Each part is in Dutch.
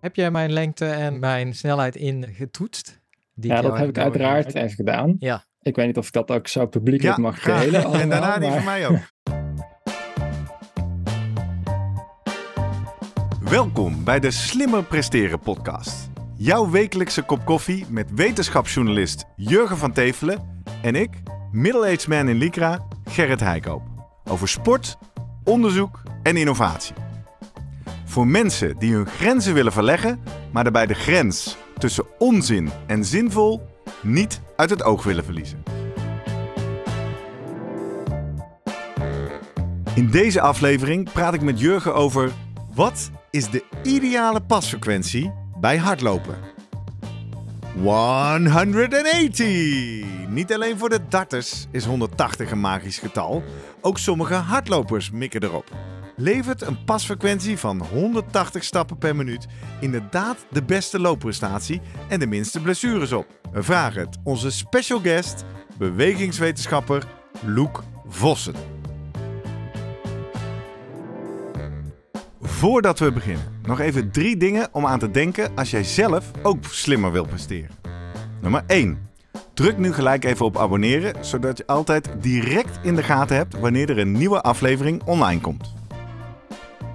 Heb jij mijn lengte en mijn snelheid ingetoetst? Die Ja, dat heb ik uiteraard even gedaan. Ja. Ik weet niet of ik dat ook zo publiekelijk Ja, mag delen. en allemaal, daarna die van mij ook. Welkom bij de Slimmer Presteren podcast. Jouw wekelijkse kop koffie met wetenschapsjournalist Jurgen van Tevelen en ik, middle-aged man in Lycra, Gerrit Heikoop. Over sport, onderzoek en innovatie. Voor mensen die hun grenzen willen verleggen, maar daarbij de grens tussen onzin en zinvol niet uit het oog willen verliezen. In deze aflevering praat ik met Jurgen over wat is de ideale pasfrequentie bij hardlopen. 180! Niet alleen voor de darters is 180 een magisch getal, ook sommige hardlopers mikken erop. Levert een pasfrequentie van 180 stappen per minuut inderdaad de beste loopprestatie en de minste blessures op? We vragen het onze special guest, bewegingswetenschapper Loek Vossen. Voordat we beginnen, nog even drie dingen om aan te denken als jij zelf ook slimmer wilt presteren. Nummer 1. Druk nu gelijk even op abonneren, zodat je altijd direct in de gaten hebt wanneer er een nieuwe aflevering online komt.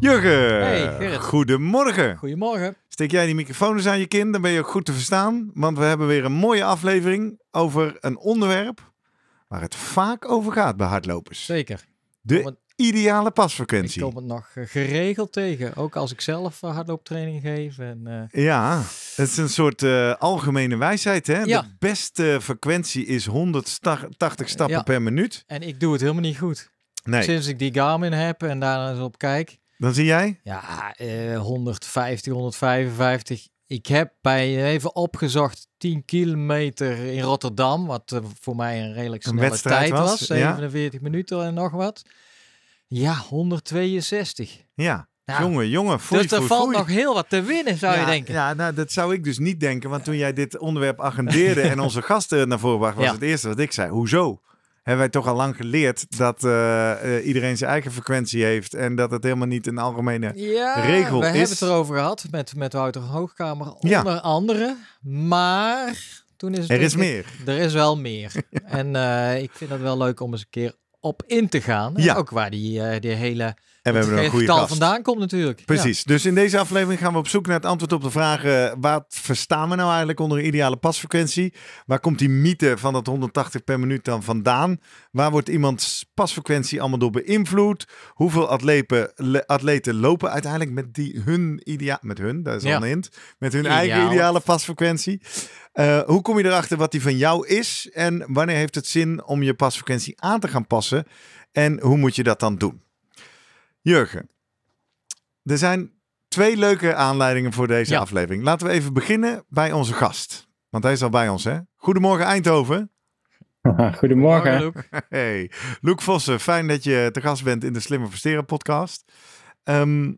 Jurgen, Hey, Gerrit. goedemorgen. Goedemorgen. Steek jij die microfoon eens aan je kin, dan ben je ook goed te verstaan. Want we hebben weer een mooie aflevering over een onderwerp waar het vaak over gaat bij hardlopers. Zeker. De Want ideale Ik pasfrequentie. kom het nog eh, geregeld tegen. Ook als ik zelf eh, hardlooptraining geef. En, eh, Ja, het is een soort algemene wijsheid. Hè? Ja. De beste frequentie is 180 stappen Ja. per minuut. en ik doe het helemaal niet goed. Nee, Sinds ik die Garmin heb en daar eens op kijk. Dan zie jij. Ja, eh 150, 155. Ik heb bij even opgezocht 10 kilometer in Rotterdam. Wat eh, voor mij een redelijk snelle tijd was, was. ja. 47 minuten en nog wat. Ja, 162. Ja, Ja. jongen, jongen. Foei, dus er foei, valt foei. nog heel wat te winnen, zou ja, je denken. Ja, nou, dat zou ik dus niet denken. Want toen jij dit onderwerp agendeerde en onze gasten naar voren bracht, was Ja. het eerste wat ik zei. Hoezo? Hebben wij toch al lang geleerd dat eh, eh, iedereen zijn eigen frequentie heeft en dat het helemaal niet een algemene... Ja, regel we is- hebben het erover gehad met, met Wouter Hoogkamer, Ja. onder andere. Maar toen is het Er is meer. Er is wel meer. En eh, ik vind het wel leuk om eens een keer op in te gaan. Ook waar die, die hele En we hebben een goede gast. vandaan komt natuurlijk. Precies. Dus in deze aflevering gaan we op zoek naar het antwoord op de vraag: eh, wat verstaan we nou eigenlijk onder een ideale pasfrequentie? Waar komt die mythe van dat 180 per minuut dan vandaan? Waar wordt iemands pasfrequentie allemaal door beïnvloed? Hoeveel atleten, le- atleten lopen uiteindelijk met die hun ideaal, met hun, dat is al een hint, met hun eigen ideale pasfrequentie? Eh, hoe kom je erachter wat die van jou is? En wanneer heeft het zin om je pasfrequentie aan te gaan passen? En hoe moet je dat dan doen? Jurgen, er zijn twee leuke aanleidingen voor deze Ja. aflevering. Laten we even beginnen bij onze gast. Want hij is al bij ons, hè? Goedemorgen Eindhoven. Goedemorgen. Luc. Hey, Loek Vossen, fijn dat je te gast bent in de Slimmer Presteren podcast. Ehm,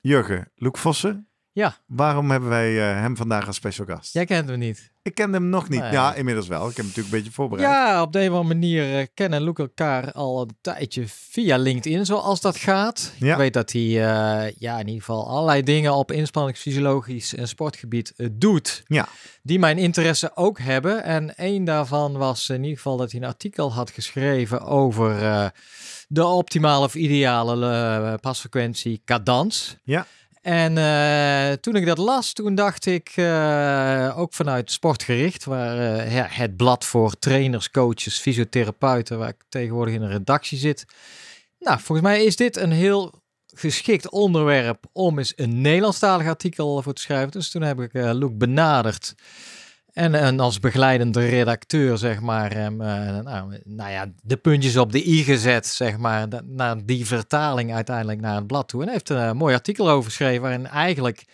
Jurgen, Loek Vossen, Ja, waarom hebben wij eh, hem vandaag als special gast? jij kent hem niet. Ik ken hem nog niet. Ja, inmiddels wel. Ik heb hem natuurlijk een beetje voorbereid. Ja, op de een of andere manier eh, kennen Luc elkaar al een tijdje via LinkedIn, zoals dat gaat. Ja. Ik weet dat hij eh, ja, in ieder geval allerlei dingen op inspanningsfysiologisch en sportgebied doet. Ja. Die mijn interesse ook hebben. En één daarvan was in ieder geval dat hij een artikel had geschreven over de optimale of ideale pasfrequentie cadans. Ja. En eh, toen ik dat las, toen dacht ik, eh, ook vanuit Sportgericht, waar eh, het blad voor trainers, coaches, fysiotherapeuten, waar ik tegenwoordig in een redactie zit. Nou, volgens mij is dit een heel geschikt onderwerp om eens een Nederlandstalig artikel voor te schrijven. Dus toen heb ik Luc benaderd. En, en als begeleidende redacteur, zeg maar, eh, nou, nou ja, de puntjes op de i gezet, zeg maar, da- naar die vertaling uiteindelijk naar het blad toe. En hij heeft een mooi artikel over geschreven, waarin eigenlijk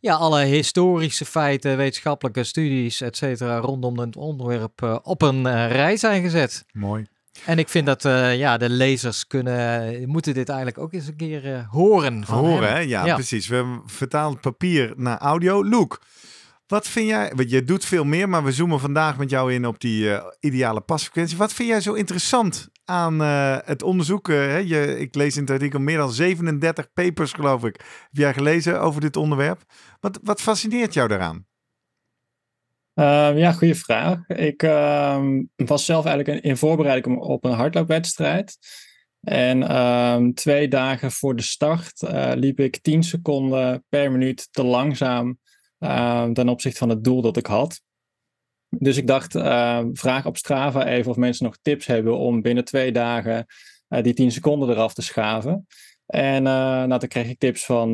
ja, alle historische feiten, wetenschappelijke studies, et cetera, rondom het onderwerp uh, op een uh, rij zijn gezet. Mooi. En ik vind dat uh, ja, de lezers kunnen, moeten dit eigenlijk ook eens een keer horen. Van horen, hè? Ja, ja, precies. We vertalen het papier naar audio. Luke, wat vind jij, want je doet veel meer, maar we zoomen vandaag met jou in op die uh, ideale pasfrequentie. Wat vind jij zo interessant aan uh, het onderzoeken? Hè? Je, ik lees in het artikel meer dan 37 papers, geloof ik, heb jij gelezen over dit onderwerp. Wat, wat fascineert jou daaraan? Uh, ja, goede vraag. Ik ehm, was zelf eigenlijk in voorbereiding op een hardloopwedstrijd. En ehm, twee dagen voor de start eh, liep ik 10 seconden per minuut te langzaam uh, ten opzichte van het doel dat ik had. Dus ik dacht, uh, vraag op Strava even of mensen nog tips hebben om binnen twee dagen uh, die 10 seconden eraf te schaven. En uh, nou, toen kreeg ik tips van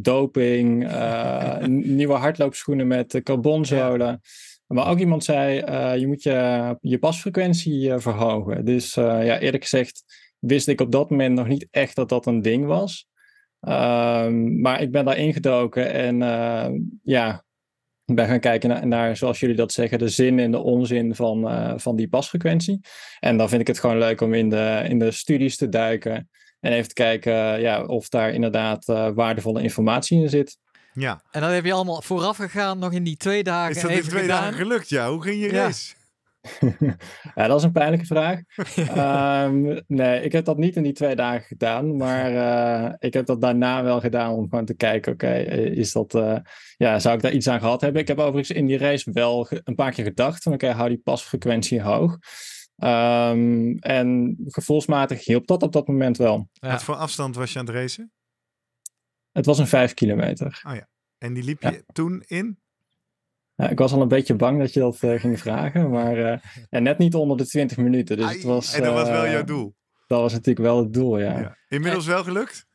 doping, nieuwe hardloopschoenen met carbonzolen. Maar ook iemand zei, je moet je, je pasfrequentie verhogen. Dus ja, eerlijk gezegd wist ik op dat moment nog niet echt dat dat een ding was. Um, maar ik ben daar ingedoken en uh, ja, ik ben gaan kijken naar, naar, zoals jullie dat zeggen, de zin en de onzin van, uh, van die pasfrequentie. En dan vind ik het gewoon leuk om in de, in de studies te duiken en even te kijken ja, of daar inderdaad uh, waardevolle informatie in zit. Ja. En dan heb je allemaal vooraf gegaan, nog in die twee dagen. Is dat in twee gedaan? dagen gelukt? Ja, hoe ging je Ja. race? ja, dat is een pijnlijke vraag. Ehm, nee, ik heb dat niet in die twee dagen gedaan, maar uh, ik heb dat daarna wel gedaan om gewoon te kijken, oké, okay, is dat, uh, ja, zou ik daar iets aan gehad hebben? Ik heb overigens in die race wel een paar keer gedacht van, oké, okay, hou die pasfrequentie hoog. Um, en gevoelsmatig hielp dat op dat moment wel. Ja. Wat voor afstand was je aan het racen? Het was een vijf kilometer. Oh ja. En die liep je Ja. toen in? Ja, ik was al een beetje bang dat je dat uh, ging vragen, maar uh, en net niet onder de 20 minuten. Dus Ai, het was, en dat was wel jouw doel. Dat was natuurlijk wel het doel, ja. Ja. Inmiddels wel gelukt?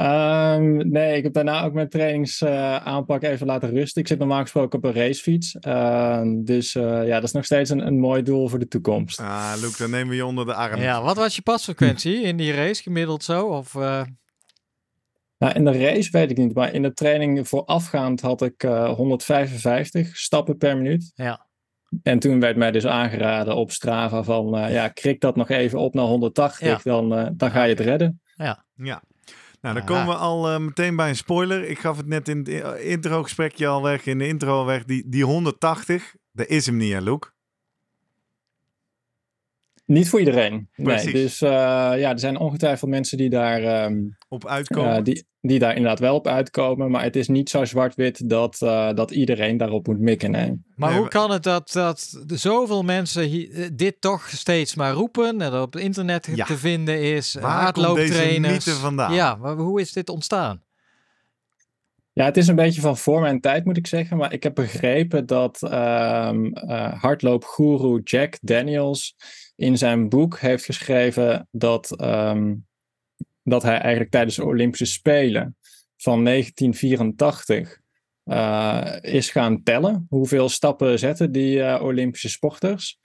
Um, nee, ik heb daarna ook mijn trainingsaanpak even laten rusten. Ik zit normaal gesproken op een racefiets. Uh, dus ja, dat is nog steeds een, een mooi doel voor de toekomst. Ah, Luke, dan nemen we je onder de arm. Ja, wat was je pasfrequentie in die race gemiddeld zo? Of, uh... Nou, in de race weet ik niet, maar in de training voorafgaand had ik uh, 155 stappen per minuut. Ja. En toen werd mij dus aangeraden op Strava van, uh, ja, krik dat nog even op naar 180, Ja. dan, uh, dan ga je het redden. Ja. Ja. Nou, dan komen we al uh, meteen bij een spoiler. Ik gaf het net in het intro-gesprekje al weg, in de intro al weg. Die, die 180, dat is hem niet, hè, Luke? Niet voor iedereen. Precies. Nee, dus uh, ja, er zijn ongetwijfeld mensen die daar, um, Op uitkomen. die, die daar inderdaad wel op uitkomen. Maar het is niet zo zwart-wit dat, uh, dat iedereen daarop moet mikken. Nee. Maar Nee, hoe kan het dat, dat zoveel mensen eh, dit toch steeds maar roepen en dat op het internet Ja. te vinden is? Waar komt deze hardlooptrainers. mythe vandaan? Ja, maar hoe is dit ontstaan? Ja, het is een beetje van voor mijn tijd, moet ik zeggen. Maar ik heb begrepen dat um, uh, hardloopgoeroe Jack Daniels in zijn boek heeft geschreven dat, um, dat hij eigenlijk tijdens de Olympische Spelen van 1984 uh, is gaan tellen. Hoeveel stappen zetten die uh, Olympische sporters?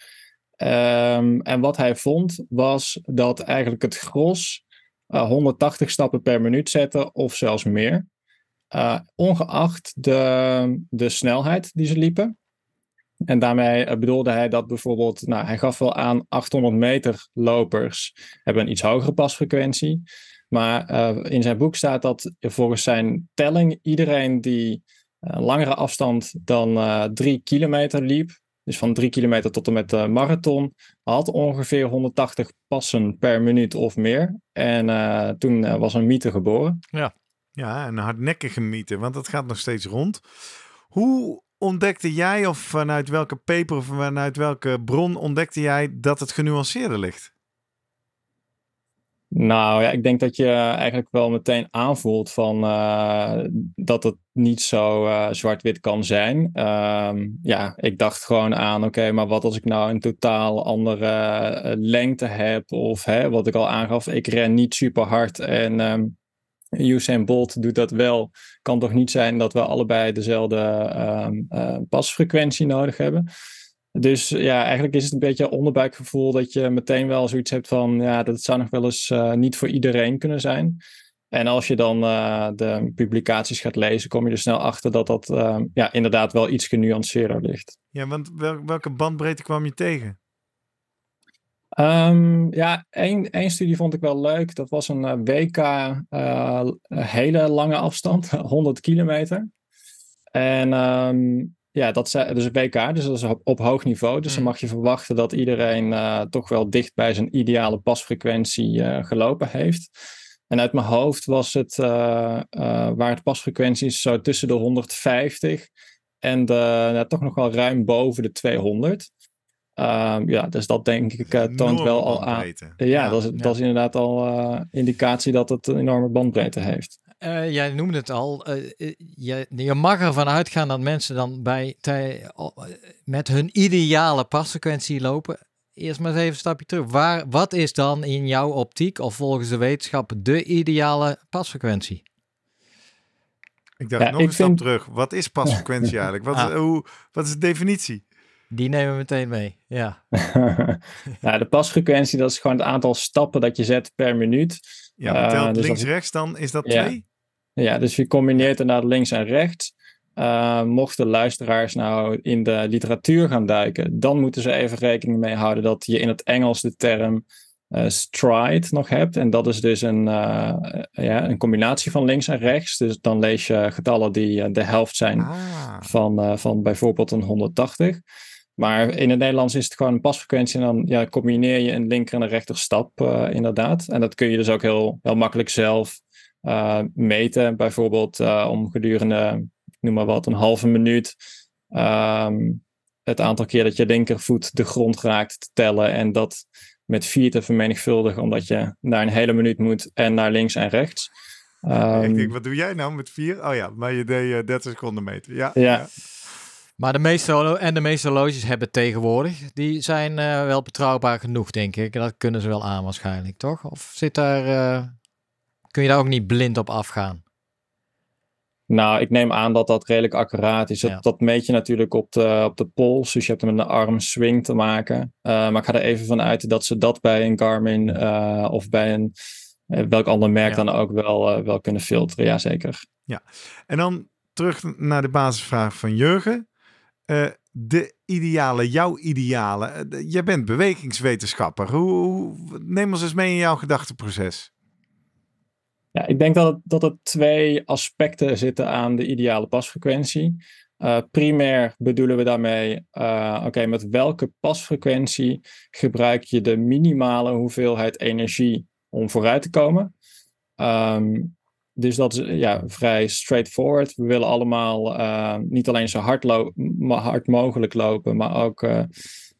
Um, en wat hij vond was dat eigenlijk het gros uh, 180 stappen per minuut zetten of zelfs meer. Ongeacht de, de snelheid die ze liepen. En daarmee uh, bedoelde hij dat bijvoorbeeld, nou, hij gaf wel aan 800 meter lopers hebben een iets hogere pasfrequentie. Maar uh, in zijn boek staat dat volgens zijn telling iedereen die een langere afstand dan uh, kilometer liep, dus van drie kilometer tot en met de marathon, had ongeveer 180 passen per minuut of meer. En toen was een mythe geboren. Ja. Ja, een hardnekkige mythe, want dat gaat nog steeds rond. Hoe ontdekte jij, of vanuit welke paper of vanuit welke bron ontdekte jij dat het genuanceerder ligt? Nou ja, ik denk dat je eigenlijk wel meteen aanvoelt van uh, dat het niet zo uh, zwart-wit kan zijn. Uh, ja, ik dacht gewoon aan, oké, maar wat als ik nou een totaal andere uh, lengte heb? Of hè, wat ik al aangaf, ik ren niet super hard en um, Usain Bolt doet dat wel. Kan toch niet zijn dat we allebei dezelfde um, pasfrequentie nodig hebben? Dus ja, eigenlijk is het een beetje onderbuikgevoel dat je meteen wel zoiets hebt van, ja, dat zou nog wel eens uh, niet voor iedereen kunnen zijn. En als je dan de publicaties gaat lezen, kom je er snel achter dat dat ja, inderdaad wel iets genuanceerder ligt. Ja, want welke bandbreedte kwam je tegen? Um, ja, één, één studie vond ik wel leuk. Dat was een uh, WK, uh, hele lange afstand, 100 kilometer. En um, ja, dat is dus een WK, dus dat is op, op hoog niveau. Dus dan mm. mag je verwachten dat iedereen uh, toch wel dicht bij zijn ideale pasfrequentie gelopen heeft. En uit mijn hoofd was het, waar het pasfrequentie is, zo tussen de 150 en de, nou, toch nog wel ruim boven de 200. Um, ja, dus dat denk ik uh, toont wel al aan. ja, ja, dat, is, ja. dat is inderdaad al uh, indicatie dat het een enorme bandbreedte heeft. Uh, jij noemde het al. je, je mag ervan uitgaan dat mensen dan bij met hun ideale passequentie lopen. Eerst maar eens even een stapje terug. Waar, wat is dan in jouw optiek of volgens de wetenschap de ideale pasfrequentie? Ik dacht nog een stap terug. Wat is pasfrequentie eigenlijk? Wat, ah. hoe, wat is de definitie? Die nemen we meteen mee, ja. nou, de pasfrequentie, dat is gewoon het aantal stappen dat je zet per minuut. Ja, uh, dus links-rechts dan, is dat ja. twee? Ja, dus je combineert inderdaad links en rechts. Uh, mochten luisteraars nou in de literatuur gaan duiken, dan moeten ze even rekening mee houden dat je in het Engels de term uh, stride nog hebt. En dat is dus een, uh, ja, een combinatie van links en rechts. Dus dan lees je getallen die de helft zijn ah. van, van bijvoorbeeld een 180. Maar in het Nederlands is het gewoon een pasfrequentie en dan ja, combineer je een linker en een rechter stap uh, inderdaad. En dat kun je dus ook heel, heel makkelijk zelf uh, meten. Bijvoorbeeld uh, om gedurende, noem maar wat, een halve minuut um, het aantal keer dat je linkervoet de grond raakt te tellen en dat met vier te vermenigvuldigen, omdat je naar een hele minuut moet en naar links en rechts. Um, ik denk, ehm, wat doe jij nou met vier? Oh ja, maar je deed 30 seconden meten. ja. ja. Maar de meeste, en de meeste horloges hebben tegenwoordig, die zijn uh, wel betrouwbaar genoeg, denk ik. Dat kunnen ze wel aan waarschijnlijk, toch? Of zit daar, uh, kun je daar ook niet blind op afgaan? Nou, ik neem aan dat dat redelijk accuraat is. Dat, dat meet je natuurlijk op de, op de pols. Dus je hebt met een arm swing te maken. Uh, maar ik ga er even van uit dat ze dat bij een Garmin of bij een welk ander merk ja. dan ook wel, wel kunnen filteren. Jazeker. Ja, en dan terug naar de basisvraag van Jurgen. Uh, de idealen, jouw idealen. Uh, jij bent bewegingswetenschapper. Hoe, neem ons eens mee in jouw gedachteproces. Ja, ik denk dat, dat er twee aspecten zitten aan de ideale pasfrequentie. Uh, primair bedoelen we daarmee, oké, met welke pasfrequentie gebruik je de minimale hoeveelheid energie om vooruit te komen? Um, dus dat is ja, vrij straightforward. We willen allemaal uh, niet alleen zo hard, mogelijk lopen, maar ook uh,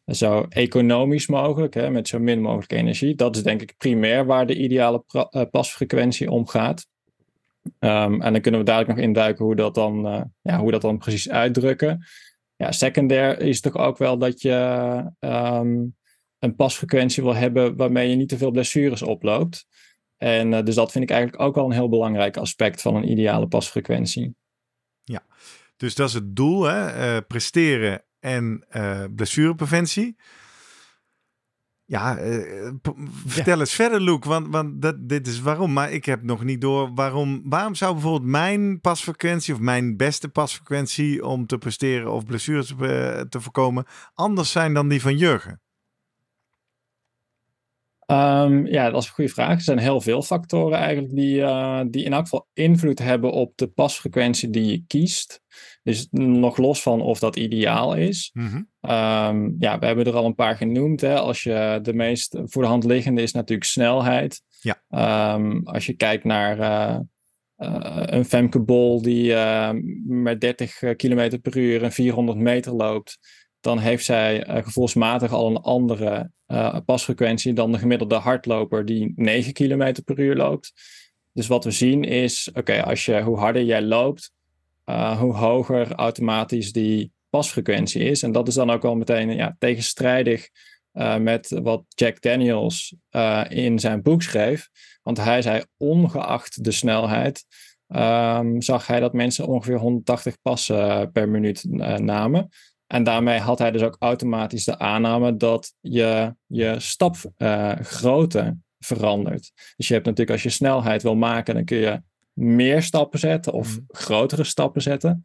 zo economisch mogelijk, hè, met zo min mogelijk energie. Dat is denk ik primair waar de ideale pasfrequentie om gaat. Um, en dan kunnen we dadelijk nog induiken hoe dat dan, ja, hoe dat dan precies uitdrukken. Ja, secundair is toch ook wel dat je um, een pasfrequentie wil hebben waarmee je niet te veel blessures oploopt. En uh, dus dat vind ik eigenlijk ook al een heel belangrijk aspect van een ideale pasfrequentie. Ja, dus dat is het doel, hè? Uh, presteren en uh, blessurepreventie. Ja, vertel ja. eens verder, Luke, want, want dat, dit is waarom. Maar ik heb nog niet door waarom. Waarom zou bijvoorbeeld mijn pasfrequentie of mijn beste pasfrequentie om te presteren of blessures te voorkomen anders zijn dan die van Jurgen? Um, ja, dat is een goede vraag. Er zijn heel veel factoren eigenlijk die, uh, die in elk geval invloed hebben op de pasfrequentie die je kiest. Dus nog los van of dat ideaal is. Mm -hmm. um, ja, we hebben er al een paar genoemd. Hè. Als je de meest voor de hand liggende is natuurlijk snelheid. Ja. Um, als je kijkt naar uh, uh, een Femke Bol die met 30 km per uur en 400 meter loopt dan heeft zij uh, gevoelsmatig al een andere uh, pasfrequentie dan de gemiddelde hardloper die 9 km per uur loopt. Dus wat we zien is, oké, als je hoe harder jij loopt, uh, hoe hoger automatisch die pasfrequentie is. En dat is dan ook wel meteen ja, tegenstrijdig met wat Jack Daniels in zijn boek schreef. Want hij zei, ongeacht de snelheid, um, zag hij dat mensen ongeveer 180 passen per minuut namen. En daarmee had hij dus ook automatisch de aanname dat je je stapgrootte verandert. Dus je hebt natuurlijk als je snelheid wil maken, dan kun je meer stappen zetten of Mhm. grotere stappen zetten.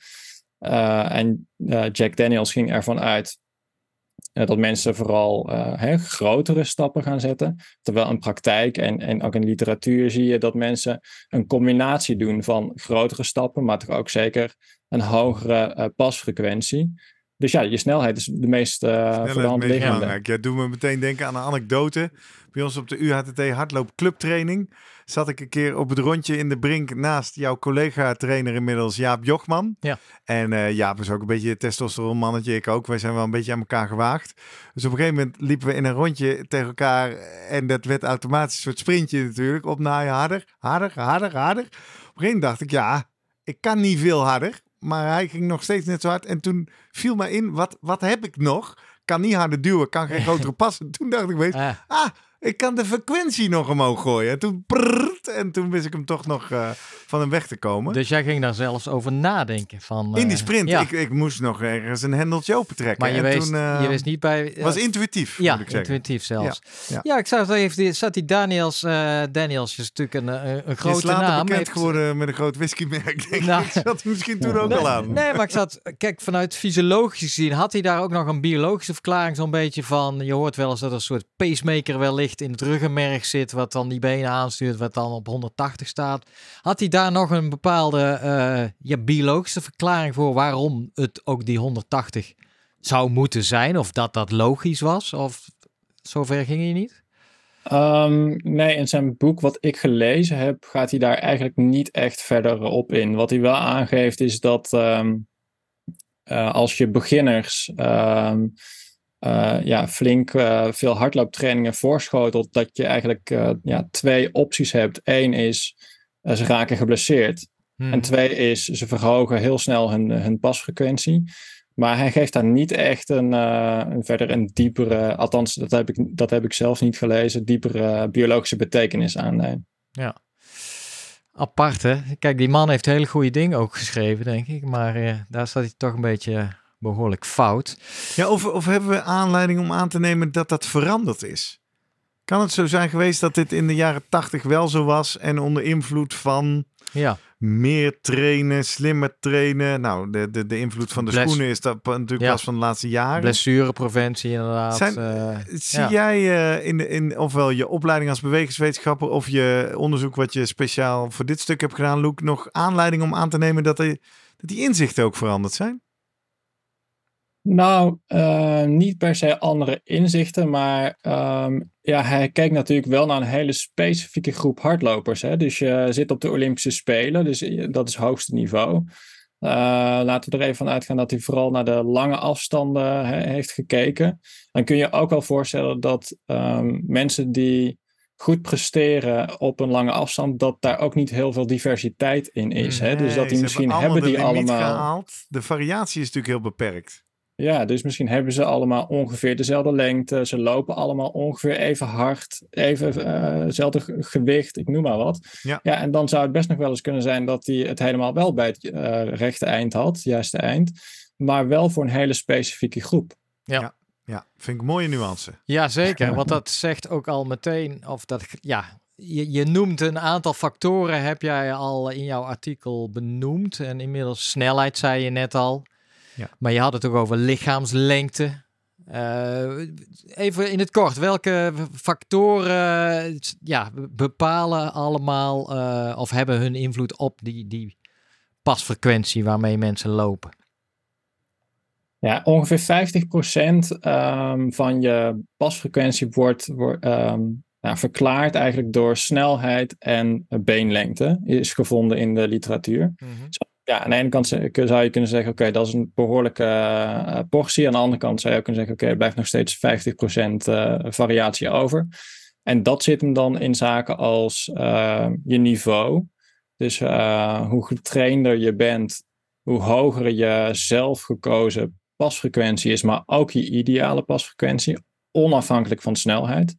Uh, en uh, Jack Daniels ging ervan uit uh, dat mensen vooral hè, grotere stappen gaan zetten. Terwijl in praktijk en, en ook in literatuur zie je dat mensen een combinatie doen van grotere stappen, maar toch ook zeker een hogere pasfrequentie. Dus ja, je snelheid is de meest uh, voor de hand liggende. Ja, doe me meteen denken aan een anekdote. Bij ons op de UHTT hardloop clubtraining zat ik een keer op het rondje in de brink naast jouw collega-trainer inmiddels Jaap Jochman. Ja. En uh, Jaap is ook een beetje testosteron mannetje, ik ook. Wij zijn wel een beetje aan elkaar gewaagd. Dus op een gegeven moment liepen we in een rondje tegen elkaar en dat werd automatisch een soort sprintje natuurlijk. Opnaaien, harder, harder, harder, harder. Op een gegeven moment dacht ik, ja, ik kan niet veel harder. Maar hij ging nog steeds net zo hard. En toen viel me in, wat, wat heb ik nog? Kan niet harder duwen, kan geen grotere passen. Toen dacht ik, weet, Ah. Ik kan de frequentie nog omhoog gooien. En toen, prrrt, en toen wist ik hem toch nog uh, van hem weg te komen. Dus jij ging daar zelfs over nadenken. Van, uh, in die sprint. Ja. Ik, ik moest nog ergens een hendeltje opentrekken. Maar je, en toen, uh, je wist niet bij... was intuïtief, ja, moet ik zeggen. intuïtief zelfs. Ja, ja. ja ik zag dat even, zat die Daniels, Daniels is natuurlijk een, een, grote naam. bekend heeft... geworden met een groot whiskymerk, denk nou, ik. zat misschien toen ook nee, al aan. Nee, maar ik zat, kijk, vanuit fysiologisch gezien had hij daar ook nog een biologische verklaring zo'n beetje van, je hoort wel eens dat er een soort pacemaker wel in het ruggenmerg zit, wat dan die benen aanstuurt, wat dan op 180 staat. Had hij daar nog een bepaalde uh, ja, biologische verklaring voor waarom het ook die 180 zou moeten zijn? Of dat dat logisch was? Of zover ging hij niet? Um, nee, in zijn boek wat ik gelezen heb, gaat hij daar eigenlijk niet echt verder op in. Wat hij wel aangeeft is dat um, uh, als je beginners um, uh, ja, flink uh, veel hardlooptrainingen voorschotelt, dat je eigenlijk ja, twee opties hebt. Eén is, ze raken geblesseerd. Hmm. En twee is, ze verhogen heel snel hun, hun pasfrequentie. Maar hij geeft daar niet echt een, een verder een diepere, althans dat heb, ik, dat heb ik zelf niet gelezen, diepere biologische betekenis aan. Nee. Ja. Apart hè. Kijk, die man heeft hele goede dingen ook geschreven, denk ik. Maar daar staat hij toch een beetje behoorlijk fout. Ja, of, of hebben we aanleiding om aan te nemen dat dat veranderd is? Kan het zo zijn geweest dat dit in de jaren tachtig wel zo was en onder invloed van ja. meer trainen, slimmer trainen? Nou, de, de, de invloed van de schoenen is dat natuurlijk ja. pas van de laatste jaren. Blessurepreventie inderdaad. Zijn, uh, zie ja. jij uh, in, in ofwel je opleiding als bewegingswetenschapper of je onderzoek wat je speciaal voor dit stuk hebt gedaan, Loek, nog aanleiding om aan te nemen dat, er, dat die inzichten ook veranderd zijn? Nou, uh, niet per se andere inzichten, maar um, ja, hij kijkt natuurlijk wel naar een hele specifieke groep hardlopers. Hè? Dus je zit op de Olympische Spelen, dus dat is het hoogste niveau. Uh, laten we er even van uitgaan dat hij vooral naar de lange afstanden he, heeft gekeken. Dan kun je ook wel voorstellen dat um, mensen die goed presteren op een lange afstand, dat daar ook niet heel veel diversiteit in is. Nee, hè? Dus dat die misschien hebben, hebben die allemaal. Gehaald. De variatie is natuurlijk heel beperkt. Ja, dus misschien hebben ze allemaal ongeveer dezelfde lengte. Ze lopen allemaal ongeveer even hard, even uh, hetzelfde gewicht, ik noem maar wat. Ja. ja, en dan zou het best nog wel eens kunnen zijn dat hij het helemaal wel bij het uh, rechte eind had, het juiste eind. Maar wel voor een hele specifieke groep. Ja. ja. Ja, vind ik een mooie nuance. Ja, zeker. Want dat zegt ook al meteen, of dat, ja, je, je noemt een aantal factoren, heb jij al in jouw artikel benoemd. En inmiddels snelheid, zei je net al. Ja. Maar je had het ook over lichaamslengte. Uh, even in het kort, welke factoren ja, bepalen allemaal uh, of hebben hun invloed op die, die pasfrequentie waarmee mensen lopen? Ja, ongeveer 50% um, van je pasfrequentie wordt, wordt um, nou, verklaard eigenlijk door snelheid en beenlengte, is gevonden in de literatuur. Mhm. Ja, aan de ene kant zou je kunnen zeggen, oké, dat is een behoorlijke uh, portie. Aan de andere kant zou je ook kunnen zeggen, oké, er blijft nog steeds 50% uh, variatie over. En dat zit hem dan in zaken als uh, je niveau. Dus hoe getrainder je bent, hoe hoger je zelf gekozen pasfrequentie is, maar ook je ideale pasfrequentie, onafhankelijk van snelheid.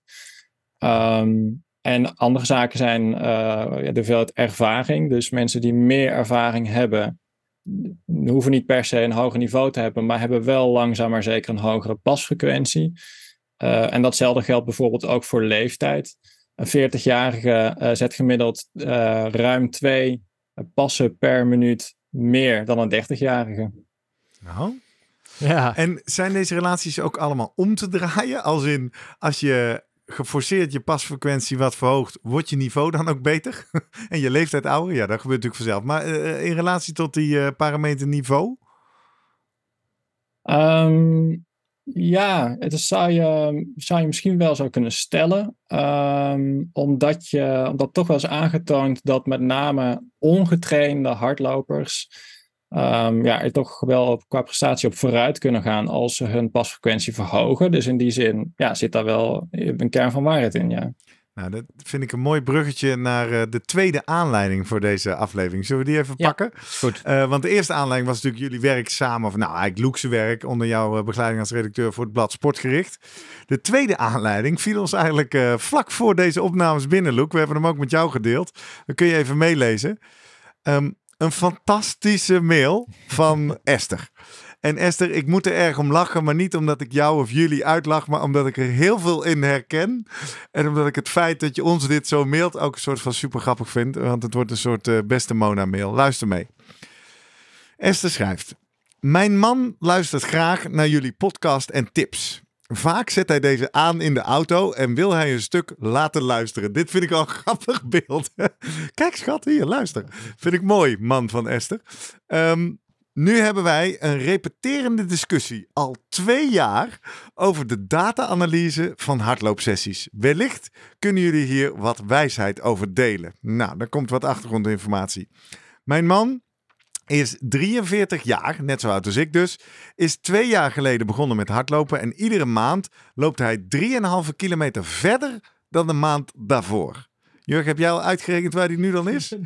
Um, en andere zaken zijn uh, ja, de hoeveelheid ervaring. Dus mensen die meer ervaring hebben, hoeven niet per se een hoger niveau te hebben, maar hebben wel langzaam maar zeker een hogere pasfrequentie. Uh, en datzelfde geldt bijvoorbeeld ook voor leeftijd. Een 40-jarige uh, zet gemiddeld uh, ruim twee passen per minuut meer dan een 30-jarige. Nou. Ja. En zijn deze relaties ook allemaal om te draaien? Als in, als je geforceerd je pasfrequentie wat verhoogt, wordt je niveau dan ook beter? en je leeftijd ouder? Ja, dat gebeurt natuurlijk vanzelf. Maar uh, in relatie tot die uh, parameter niveau? Um, ja, het is, zou, je, zou je misschien wel zo kunnen stellen. Um, omdat, je, omdat toch wel is aangetoond dat met name ongetrainde hardlopers um, ja, er toch wel op, qua prestatie op vooruit kunnen gaan als ze hun pasfrequentie verhogen. Dus in die zin ja, zit daar wel een kern van waarheid in. Ja. Nou, dat vind ik een mooi bruggetje naar uh, de tweede aanleiding voor deze aflevering. Zullen we die even pakken? Goed. Uh, want de eerste aanleiding was natuurlijk jullie werk samen, of nou eigenlijk Loekse werk, onder jouw uh, begeleiding als redacteur voor het blad Sportgericht. De tweede aanleiding viel ons eigenlijk vlak voor deze opnames binnen, Loek. We hebben hem ook met jou gedeeld. Dan kun je even meelezen. Um, een fantastische mail van Esther. En Esther, ik moet er erg om lachen, maar niet omdat ik jou of jullie uitlach, maar omdat ik er heel veel in herken. En omdat ik het feit dat je ons dit zo mailt ook een soort van super grappig vind, want het wordt een soort uh, beste Mona-mail. Luister mee. Esther schrijft: Mijn man luistert graag naar jullie podcast en tips. Vaak zet hij deze aan in de auto en wil hij een stuk laten luisteren. Dit vind ik al een grappig beeld. Kijk, schat, hier, luister. Vind ik mooi, man van Esther. Um, nu hebben wij een repeterende discussie al twee jaar over de data-analyse van hardloopsessies. Wellicht kunnen jullie hier wat wijsheid over delen. Nou, dan komt wat achtergrondinformatie. Mijn man is 43 jaar, net zo oud als ik dus, is twee jaar geleden begonnen met hardlopen en iedere maand loopt hij 3,5 kilometer verder dan de maand daarvoor. Jurg, heb jij al uitgerekend waar die nu dan is?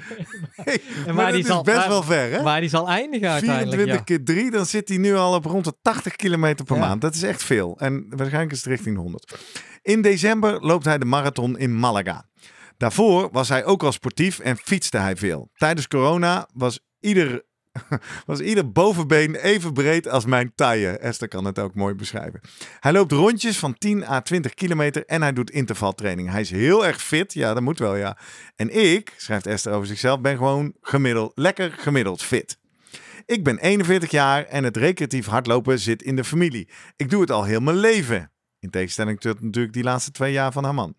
Nee, maar, is zal, best wel ver, hè? Waar die zal eindigen uiteindelijk. 24 keer 3, dan zit hij nu al op rond de 80 kilometer per maand. Dat is echt veel. En waarschijnlijk is het richting de 100. In december loopt hij de marathon in Malaga. Daarvoor was hij ook al sportief en fietste hij veel. Tijdens corona was ieder was ieder bovenbeen even breed als mijn taille. Esther kan het ook mooi beschrijven. Hij loopt rondjes van 10 à 20 kilometer en hij doet intervaltraining. Hij is heel erg fit. Ja, dat moet wel, ja. En ik, schrijft Esther over zichzelf, ben gewoon gemiddeld, lekker gemiddeld fit. Ik ben 41 jaar en het recreatief hardlopen zit in de familie. Ik doe het al heel mijn leven. In tegenstelling tot natuurlijk die laatste twee jaar van haar man.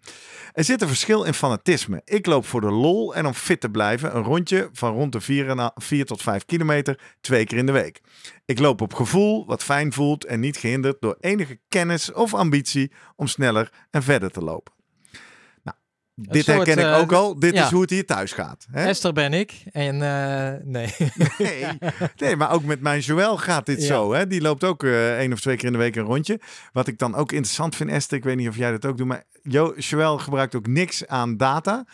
Er zit een verschil in fanatisme. Ik loop voor de lol en om fit te blijven een rondje van rond de 4, 4 tot 5 kilometer twee keer in de week. Ik loop op gevoel, wat fijn voelt en niet gehinderd door enige kennis of ambitie om sneller en verder te lopen. Dit herken ik ook al. Dit is hoe het hier thuis gaat. Hè? Esther ben ik. En uh, nee. nee. nee. maar ook met mijn Joël gaat dit zo. Hè? Die loopt ook uh, één of twee keer in de week een rondje. Wat ik dan ook interessant vind, Esther. Ik weet niet of jij dat ook doet. Maar jo Joël gebruikt ook niks aan data.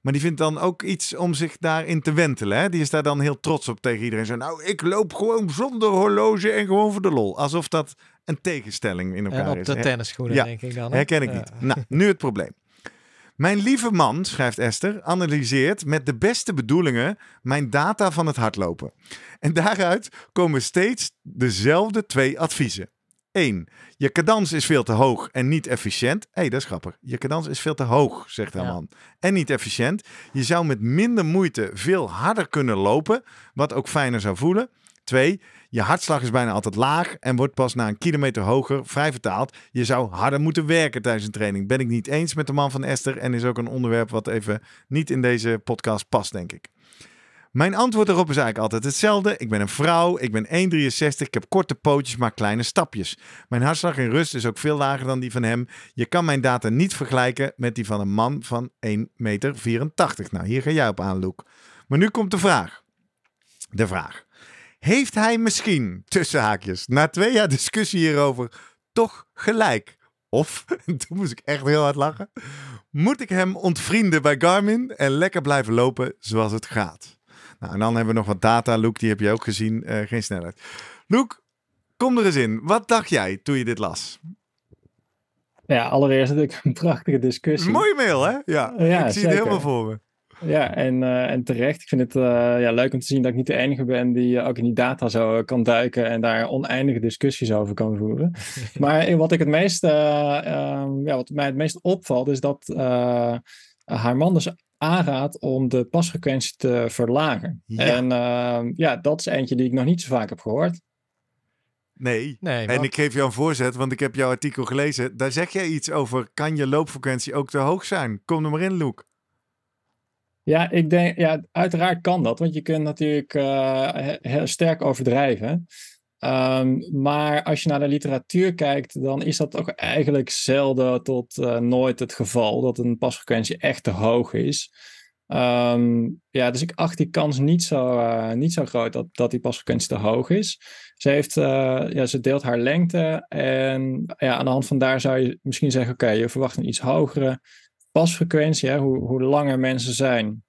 Maar die vindt dan ook iets om zich daarin te wentelen. Hè? Die is daar dan heel trots op tegen iedereen. Zo, nou, ik loop gewoon zonder horloge en gewoon voor de lol. Alsof dat een tegenstelling in elkaar is. En op de tennisschoenen, ja, denk ik dan. Herken ik niet. Nou, nu het probleem. Mijn lieve man, schrijft Esther, analyseert met de beste bedoelingen mijn data van het hardlopen. En daaruit komen steeds dezelfde twee adviezen. 1. Je cadans is veel te hoog en niet efficiënt. Hé, hey, dat is grappig. Je cadans is veel te hoog, zegt haar man. En niet efficiënt. Je zou met minder moeite veel harder kunnen lopen, wat ook fijner zou voelen. 2. Je hartslag is bijna altijd laag en wordt pas na een kilometer hoger. Vrij vertaald, je zou harder moeten werken tijdens een training. Ben ik niet eens met de man van Esther en is ook een onderwerp wat even niet in deze podcast past, denk ik. Mijn antwoord erop is eigenlijk altijd hetzelfde. Ik ben een vrouw, ik ben 1,63, ik heb korte pootjes, maar kleine stapjes. Mijn hartslag in rust is ook veel lager dan die van hem. Je kan mijn data niet vergelijken met die van een man van 1,84 meter. Nou, hier ga jij op aan, Luke. Maar nu komt de vraag. De vraag. Heeft hij misschien, tussen haakjes, na twee jaar discussie hierover, toch gelijk? Of, toen moest ik echt heel hard lachen, moet ik hem ontvrienden bij Garmin en lekker blijven lopen zoals het gaat? Nou, en dan hebben we nog wat data. Luke, die heb je ook gezien. Uh, geen snelheid. Luke, kom er eens in. Wat dacht jij toen je dit las? Ja, allereerst natuurlijk een prachtige discussie. mooie mail, hè? Ja, ja ik zie het helemaal voor me. Ja, en, uh, en terecht. Ik vind het uh, ja, leuk om te zien dat ik niet de enige ben die uh, ook in die data zo kan duiken en daar oneindige discussies over kan voeren. maar wat ik het meest, um, ja, wat mij het meest opvalt, is dat haar man dus aanraadt om de pasfrequentie te verlagen. Ja. En ehm, ja, dat is eentje die ik nog niet zo vaak heb gehoord. Nee. nee En ik geef jou een voorzet, want ik heb jouw artikel gelezen. Daar zeg jij iets over, kan je loopfrequentie ook te hoog zijn? Kom er maar in, Luke. Ja, ik denk, ja, uiteraard kan dat, want je kunt natuurlijk uh, heel sterk overdrijven. Um, maar als je naar de literatuur kijkt, dan is dat ook eigenlijk zelden tot uh, nooit het geval dat een pasfrequentie echt te hoog is. Um, ja, dus ik acht die kans niet zo, uh, niet zo groot dat, dat die pasfrequentie te hoog is. Ze, heeft, ja, ze deelt haar lengte en ja, aan de hand van daar zou je misschien zeggen, oké, je verwacht een iets hogere pasfrequentie. Hè? Hoe, hoe langer mensen zijn,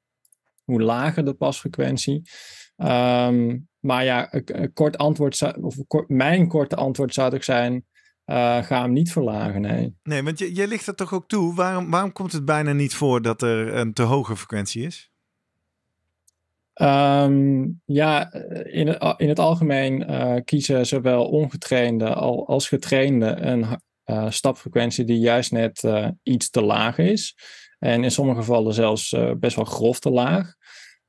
hoe lager de pasfrequentie. Um, maar ja, een, kort antwoord zou, of kort, mijn korte antwoord zou ook zijn: uh, ga hem niet verlagen. Nee, nee want je ligt er toch ook toe. Waarom, waarom komt het bijna niet voor dat er een te hoge frequentie is? Um, ja, in het, in het algemeen uh, kiezen zowel ongetrainde als getrainde een stapfrequentie die juist net iets te laag is. En in sommige gevallen zelfs best wel grof te laag.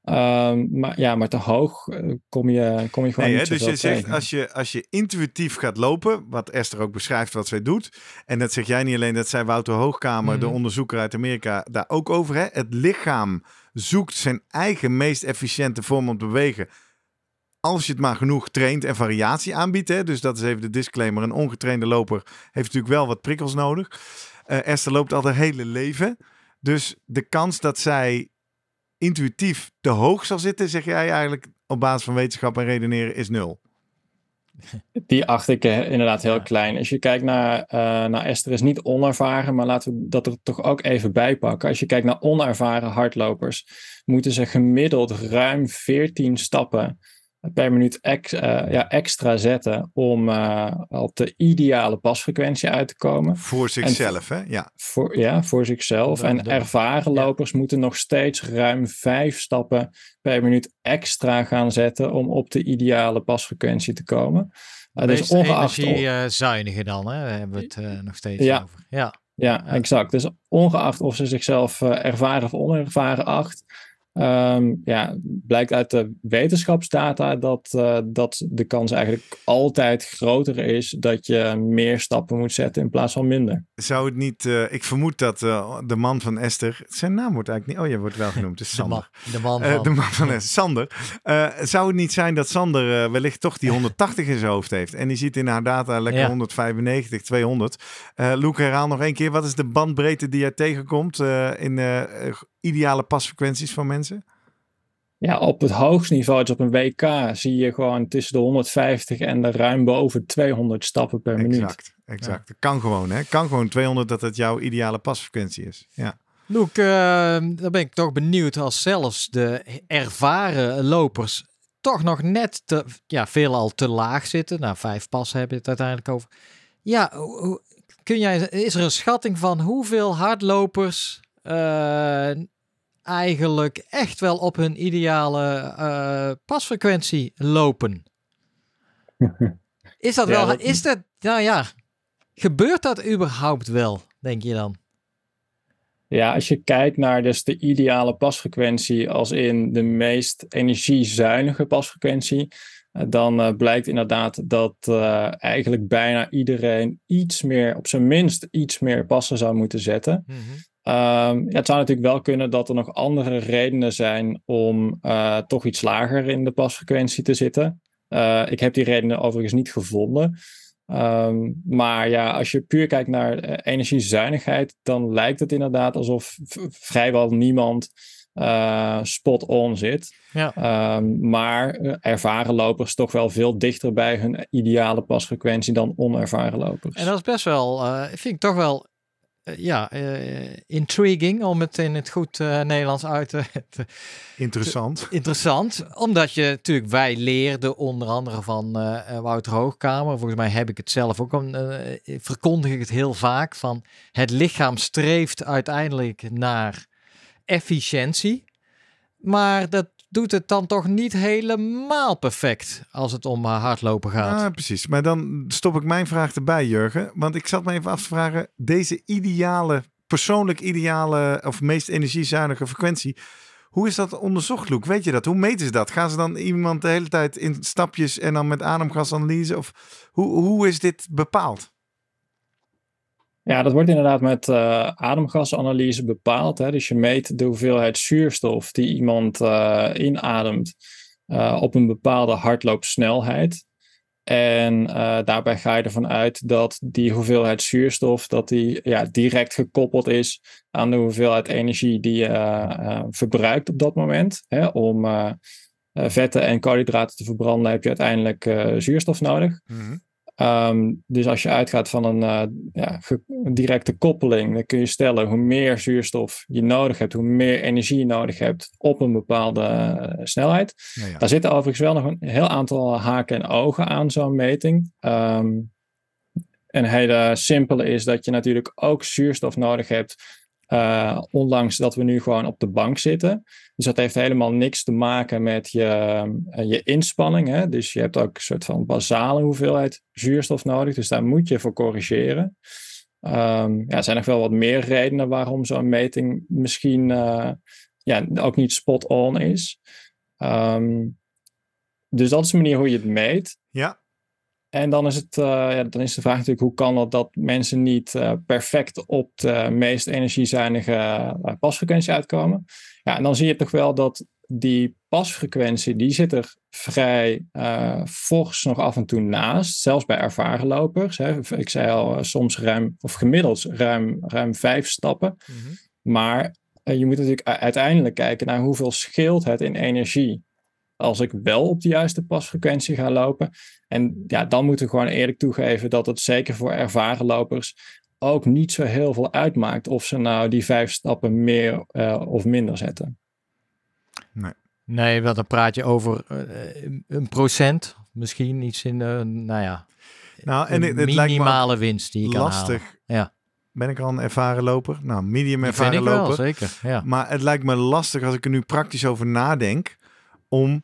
Um, maar ja, maar te hoog kom, je, kom je gewoon nee, niet Dus je zegt, als je, als je intuïtief gaat lopen, wat Esther ook beschrijft wat zij doet, en dat zeg jij niet alleen, dat zei Wouter Hoogkamer, de mhm. onderzoeker uit Amerika, daar ook over. Hè? Het lichaam zoekt zijn eigen meest efficiënte vorm om te bewegen. Als je het maar genoeg traint en variatie aanbiedt. Hè? Dus dat is even de disclaimer. Een ongetrainde loper heeft natuurlijk wel wat prikkels nodig. Uh, Esther loopt al haar hele leven. Dus de kans dat zij intuïtief te hoog zal zitten, zeg jij eigenlijk op basis van wetenschap en redeneren is nul. Die acht ik eh, inderdaad heel klein. Als je kijkt naar, uh, naar Esther is niet onervaren, maar laten we dat er toch ook even bij pakken. Als je kijkt naar onervaren hardlopers, moeten ze gemiddeld ruim 14 stappen per minuut ex, uh, ja, extra zetten om uh, op de ideale pasfrequentie uit te komen. Voor zichzelf, hè? Ja. Voor, ja, voor zichzelf. en ervaren lopers moeten nog steeds ruim vijf stappen per minuut extra gaan zetten om op de ideale pasfrequentie te komen. Uh, dus ongeacht... zuiniger dan, hè? hebben we het nog steeds ja. over. Ja. Ja, exact. Dus ongeacht of ze zichzelf ervaren of onervaren acht, Um, ja, blijkt uit de wetenschapsdata dat, uh, dat de kans eigenlijk altijd groter is dat je meer stappen moet zetten in plaats van minder. Zou het niet, uh, ik vermoed dat uh, de man van Esther, zijn naam wordt eigenlijk niet, oh je wordt wel genoemd, is Sander. De, man, de man van, de man van Esther, Sander. zou het niet zijn dat Sander wellicht toch die 180 in zijn hoofd heeft en die ziet in haar data lekker ja. 195, 200. Luke, herhaal nog één keer, wat is de bandbreedte die jij tegenkomt in ideale pasfrequenties van mensen? Ja, op het hoogste niveau, dus op een WK, zie je gewoon tussen de 150 en de ruim boven 200 stappen per minuut. Exact, exact. Ja. Kan gewoon, hè? Kan gewoon 200 dat het jouw ideale pasfrequentie is. Ja. Luke, uh, dan ben ik toch benieuwd als zelfs de ervaren lopers toch nog net te, ja, veelal te laag zitten. Nou, vijf passen heb je het uiteindelijk over. Ja, kun jij, is er een schatting van hoeveel hardlopers eigenlijk echt wel op hun ideale uh, pasfrequentie lopen. Is dat wel, is dat, nou ja, gebeurt dat überhaupt wel, denk je dan? Ja, als je kijkt naar dus de ideale pasfrequentie als in de meest energiezuinige pasfrequentie, eh, dan blijkt inderdaad dat uh, eigenlijk bijna iedereen iets meer, op zijn minst iets meer passen zou moeten zetten. Mm Um, ja, het zou natuurlijk wel kunnen dat er nog andere redenen zijn om uh, toch iets lager in de pasfrequentie te zitten. Uh, ik heb die redenen overigens niet gevonden. Um, maar ja, als je puur kijkt naar uh, energiezuinigheid, dan lijkt het inderdaad alsof vrijwel niemand spot on zit. Ja. Um, maar ervaren lopers toch wel veel dichter bij hun ideale pasfrequentie dan onervaren lopers. En dat is best wel, vind ik toch wel eh, ja, uh, intriguing om het in het goed uh, Nederlands uit te... interessant. interessant, omdat je natuurlijk, wij leerden onder andere van Wouter Hoogkamer, volgens mij heb ik het zelf ook, om, verkondig ik het heel vaak, van het lichaam streeft uiteindelijk naar efficiëntie. Maar dat doet het dan toch niet helemaal perfect als het om eh, hardlopen gaat. Ah, precies. Maar dan stop ik mijn vraag erbij, Jurgen. Want ik zat me even af te vragen, deze ideale, persoonlijk ideale of meest energiezuinige frequentie, hoe is dat onderzocht, Loek? Weet je dat? Hoe meten ze dat? Gaan ze dan iemand de hele tijd in stapjes en dan met ademgasanalyse? Of hoe, hoe is dit bepaald? Ja, dat wordt inderdaad met uh, ademgasanalyse bepaald. Hè? Dus je meet de hoeveelheid zuurstof die iemand uh, inademt uh, op een bepaalde hardloopsnelheid. En daarbij ga je ervan uit dat die hoeveelheid zuurstof dat die, ja, direct gekoppeld is aan de hoeveelheid energie die je verbruikt op dat moment. Hè? Om vetten en koolhydraten te verbranden heb je uiteindelijk zuurstof nodig. Mm. Um, dus als je uitgaat van een uh, ja, directe koppeling, dan kun je stellen hoe meer zuurstof je nodig hebt, hoe meer energie je nodig hebt op een bepaalde uh, snelheid. Ja, ja. Daar zitten overigens wel nog een heel aantal haken en ogen aan zo'n meting. Um, een hele simpele is dat je natuurlijk ook zuurstof nodig hebt uh, ondanks dat we nu gewoon op de bank zitten. Dus dat heeft helemaal niks te maken met je, uh, je inspanning. Hè? Dus je hebt ook een soort van basale hoeveelheid zuurstof nodig. Dus daar moet je voor corrigeren. Um, ja, er zijn nog wel wat meer redenen waarom zo'n meting misschien uh, ja, ook niet spot on is. Um, dus dat is de manier hoe je het meet. Ja. En dan is, het, uh, ja, dan is de vraag natuurlijk, hoe kan het dat mensen niet uh, perfect op de meest energiezuinige uh, pasfrequentie uitkomen? Ja, en dan zie je toch wel dat die pasfrequentie, die zit er vrij fors nog af en toe naast. Zelfs bij ervaren lopers. Hè. Ik zei al, soms ruim, of gemiddeld ruim, ruim vijf stappen. Mm -hmm. Maar je moet natuurlijk uiteindelijk kijken naar hoeveel scheelt het in energie als ik wel op de juiste pasfrequentie ga lopen. En ja, dan moeten we gewoon eerlijk toegeven dat het zeker voor ervaren lopers ook niet zo heel veel uitmaakt of ze nou die vijf stappen meer uh, of minder zetten. Nee. Nee, want dan praat je over uh, een procent, misschien iets in, uh, nou ja, nou, en het, het minimale winst die je kan lastig. halen. Ja. Ben ik al een ervaren loper? Nou, medium ervaren vind ik loper. Wel, zeker. Ja. Maar het lijkt me lastig als ik er nu praktisch over nadenk om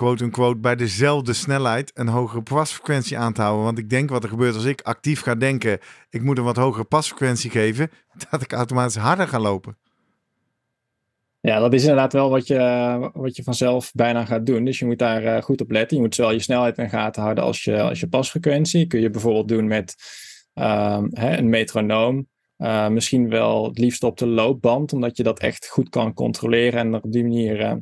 quote-unquote bij dezelfde snelheid een hogere pasfrequentie aan te houden. Want ik denk wat er gebeurt als ik actief ga denken, ik moet een wat hogere pasfrequentie geven, dat ik automatisch harder ga lopen. Ja, dat is inderdaad wel wat je, wat je vanzelf bijna gaat doen. Dus je moet daar uh, goed op letten. Je moet zowel je snelheid in gaten houden als je, als je pasfrequentie. Kun je bijvoorbeeld doen met um, hè, een metronoom. Uh, misschien wel het liefst op de loopband, omdat je dat echt goed kan controleren en op die manier uh,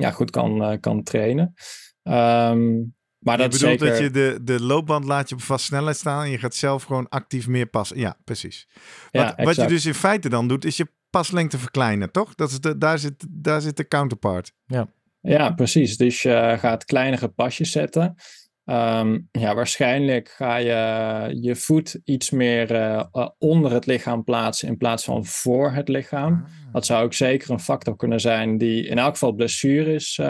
ja, goed kan, uh, kan trainen. Um, maar je dat bedoelt zeker... dat je de, de loopband laat je op vast snelheid staan en je gaat zelf gewoon actief meer passen. Ja, precies. Wat, Ja, wat je dus in feite dan doet, is je paslengte verkleinen, toch? Dat is de, daar, zit, daar zit de counterpart. Ja, precies. Dus je gaat kleinere pasjes zetten. Ehm, ja, waarschijnlijk ga je je voet iets meer eh, eh, onder het lichaam plaatsen in plaats van voor het lichaam. Dat zou ook zeker een factor kunnen zijn die in elk geval blessures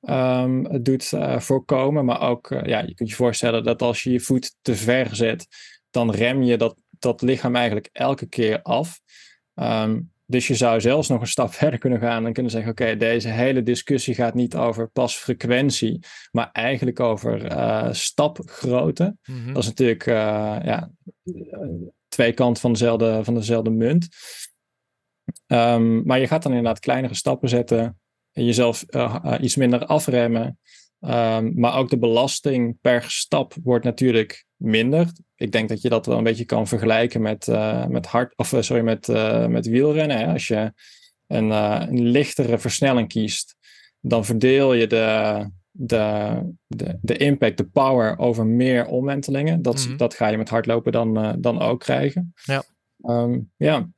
ehm, doet voorkomen. Maar ook, ja, je kunt je voorstellen dat als je je voet te ver zet, dan rem je dat, dat lichaam eigenlijk elke keer af. Ehm, dus je zou zelfs nog een stap verder kunnen gaan en kunnen zeggen: Oké, deze hele discussie gaat niet over pasfrequentie, maar eigenlijk over eh, stapgrootte. Mhm. Dat is natuurlijk eh, ja, twee kanten van dezelfde, van dezelfde munt. Ehm, maar je gaat dan inderdaad kleinere stappen zetten en jezelf eh, iets minder afremmen. Ehm, maar ook de belasting per stap wordt natuurlijk minder. Ik denk dat je dat wel een beetje kan vergelijken met, eh, met, hard, of, eh, sorry, met, eh, met wielrennen. Hè? Als je een, een lichtere versnelling kiest, dan verdeel je de, de, de, de impact, de power over meer omwentelingen. Dat, Mhm. dat ga je met hardlopen dan, dan ook krijgen. Ja. Ehm, ja,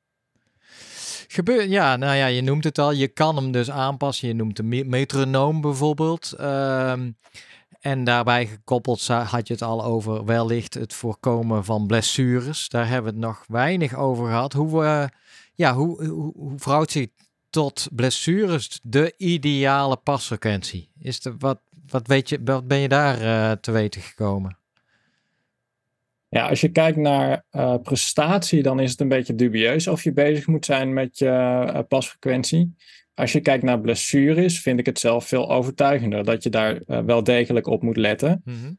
Gebeur, ja, nou ja, je noemt het al. Je kan hem dus aanpassen. Je noemt de me- metronoom bijvoorbeeld. Ehm, en daarbij gekoppeld had je het al over wellicht het voorkomen van blessures. Daar hebben we het nog weinig over gehad. Hoe, eh, ja, hoe, hoe, hoe verhoudt zich tot blessures de ideale pasfrequentie? Is de, wat, wat, weet je, wat ben je daar eh, te weten gekomen? Ja, als je kijkt naar eh, prestatie, dan is het een beetje dubieus of je bezig moet zijn met je eh, pasfrequentie. Als je kijkt naar blessures, vind ik het zelf veel overtuigender dat je daar wel degelijk op moet letten. Mm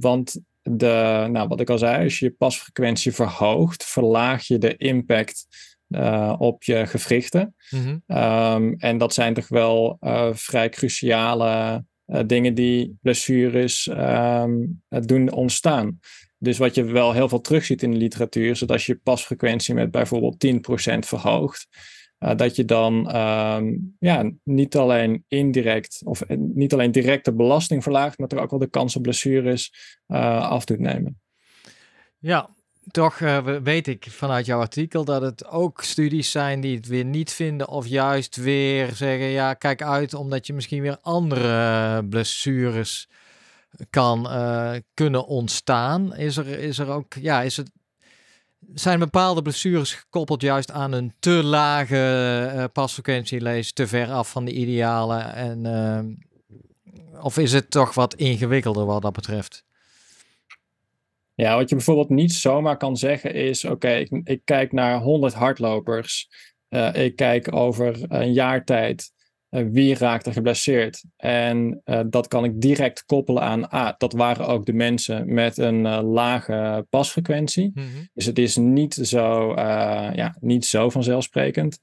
want de, nou, wat ik al zei, als je je pasfrequentie verhoogt, verlaag je de impact uh, op je gewrichten. Mm um, en dat zijn toch wel uh, vrij cruciale uh, dingen die blessures um, doen ontstaan. Dus wat je wel heel veel terugziet in de literatuur, is dat als je pasfrequentie met bijvoorbeeld 10% verhoogt, uh, dat je dan um, ja, niet alleen indirect of niet alleen direct de belasting verlaagt, maar er ook wel de kans op blessures uh, af doet nemen. Ja, toch weet ik vanuit jouw artikel dat het ook studies zijn die het weer niet vinden of juist weer zeggen, ja, kijk uit omdat je misschien weer andere blessures kan uh, kunnen ontstaan. Is er, is er ook, ja, is het, zijn bepaalde blessures gekoppeld juist aan een te lage uh, pasfrequentie, lees te ver af van de ideale en of is het toch wat ingewikkelder wat dat betreft? Ja, wat je bijvoorbeeld niet zomaar kan zeggen is: oké, ik, ik, kijk naar 100 hardlopers. Ik kijk over een jaar tijd wie raakt er geblesseerd. En uh, dat kan ik direct koppelen aan, ah, dat waren ook de mensen met een lage pasfrequentie. Mm -hmm. Dus het is niet zo, ja, niet zo vanzelfsprekend.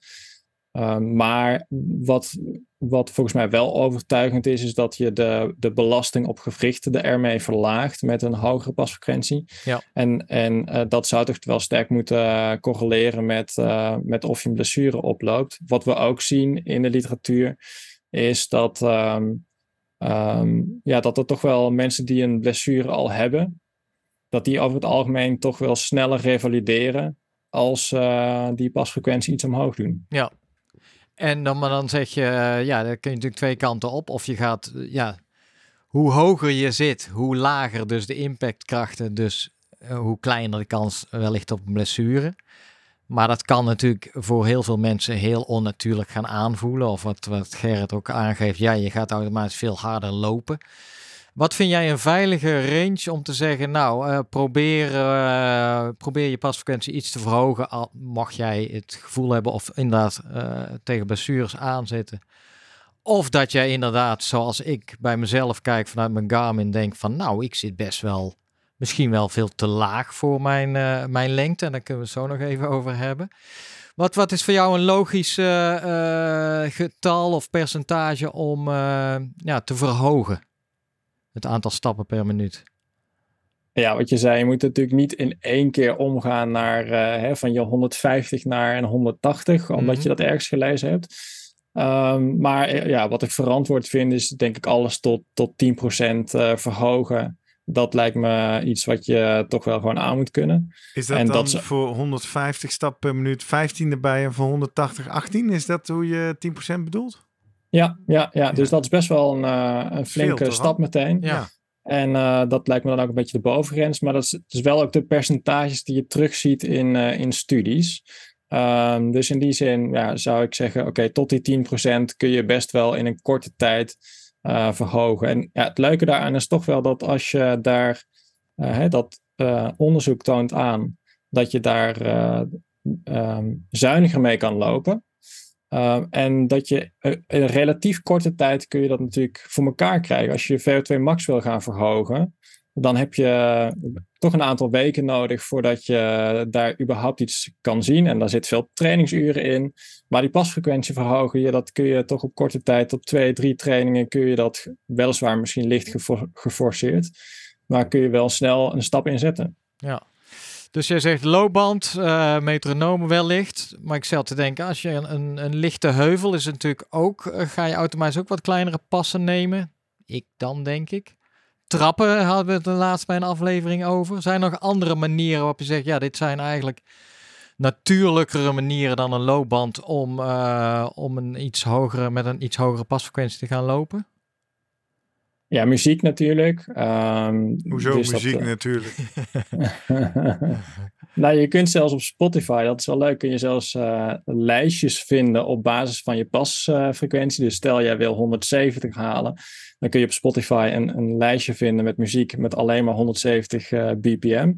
Ehm, maar wat, wat volgens mij wel overtuigend is, is dat je de, de belasting op gewrichten er ermee verlaagt met een hogere pasfrequentie. Ja. En, en uh, dat zou toch wel sterk moeten correleren met, uh, met of je een blessure oploopt. Wat we ook zien in de literatuur is dat, um, um, ja, dat er toch wel mensen die een blessure al hebben, dat die over het algemeen toch wel sneller revalideren als uh, die pasfrequentie iets omhoog doen. Ja, en dan, maar dan zeg je, uh, ja, dan kun je natuurlijk twee kanten op. Of je gaat, uh, ja, hoe hoger je zit, hoe lager dus de impactkrachten, dus uh, hoe kleiner de kans wellicht op een blessure. Maar dat kan natuurlijk voor heel veel mensen heel onnatuurlijk gaan aanvoelen. Of wat, wat Gerrit ook aangeeft, ja, je gaat automatisch veel harder lopen. Wat vind jij een veilige range om te zeggen, nou, uh, probeer, uh, probeer je pasfrequentie iets te verhogen, al mag jij het gevoel hebben of inderdaad uh, tegen blessures aanzetten. Of dat jij inderdaad, zoals ik bij mezelf kijk vanuit mijn Garmin, denk van, nou, ik zit best wel, misschien wel veel te laag voor mijn, mijn lengte. En daar kunnen we het zo nog even over hebben. Wat, wat is voor jou een logisch getal of percentage om ja, te verhogen? Het aantal stappen per minuut. Ja, wat je zei, je moet natuurlijk niet in één keer omgaan naar uh, hè, van je 150 naar een 180, omdat mm -hmm. je dat ergens gelezen hebt. Um, maar eh, ja, wat ik verantwoord vind, is denk ik alles tot, tot 10% uh, verhogen. Dat lijkt me iets wat je toch wel gewoon aan moet kunnen. Is dat en dan dat voor 150 stappen per minuut 15 erbij en voor 180 18? Is dat hoe je 10% bedoelt? Ja, ja, ja, dus dat is best wel een, uh, een flinke Veel, stap meteen. Ja. En uh, dat lijkt me dan ook een beetje de bovengrens. Maar dat is, wel ook de percentages die je terugziet in, uh, in studies. Um, dus in die zin ja, zou ik zeggen, oké, okay, tot die 10% kun je best wel in een korte tijd verhogen. En ja, het leuke daaraan is toch wel dat als je daar hè, dat onderzoek toont aan, dat je daar um, zuiniger mee kan lopen. Uh, en dat je uh, in een relatief korte tijd kun je dat natuurlijk voor elkaar krijgen. Als je VO2 max wil gaan verhogen, dan heb je toch een aantal weken nodig voordat je daar überhaupt iets kan zien. En daar zit veel trainingsuren in. Maar die pasfrequentie verhogen, je, dat kun je toch op korte tijd, op twee, drie trainingen, kun je dat weliswaar misschien licht gefor geforceerd. Maar kun je wel snel een stap inzetten. Ja, dus jij zegt loopband, uh, metronomen wellicht. Maar ik stel te denken, als je een, een, lichte heuvel is natuurlijk ook, uh, ga je automatisch ook wat kleinere passen nemen. Ik dan, denk ik. Trappen hadden we het de laatst bij een aflevering over. Zijn er nog andere manieren waarop je zegt, ja, dit zijn eigenlijk natuurlijkere manieren dan een loopband om, uh, om een iets hogere, met een iets hogere pasfrequentie te gaan lopen? Ja, muziek natuurlijk. Um, Hoezo dus muziek dat, uh, natuurlijk? nou, je kunt zelfs op Spotify, dat is wel leuk, kun je zelfs uh, lijstjes vinden op basis van je pasfrequentie. Uh, dus stel jij wil 170 halen, dan kun je op Spotify een, een lijstje vinden met muziek met alleen maar 170 uh, bpm.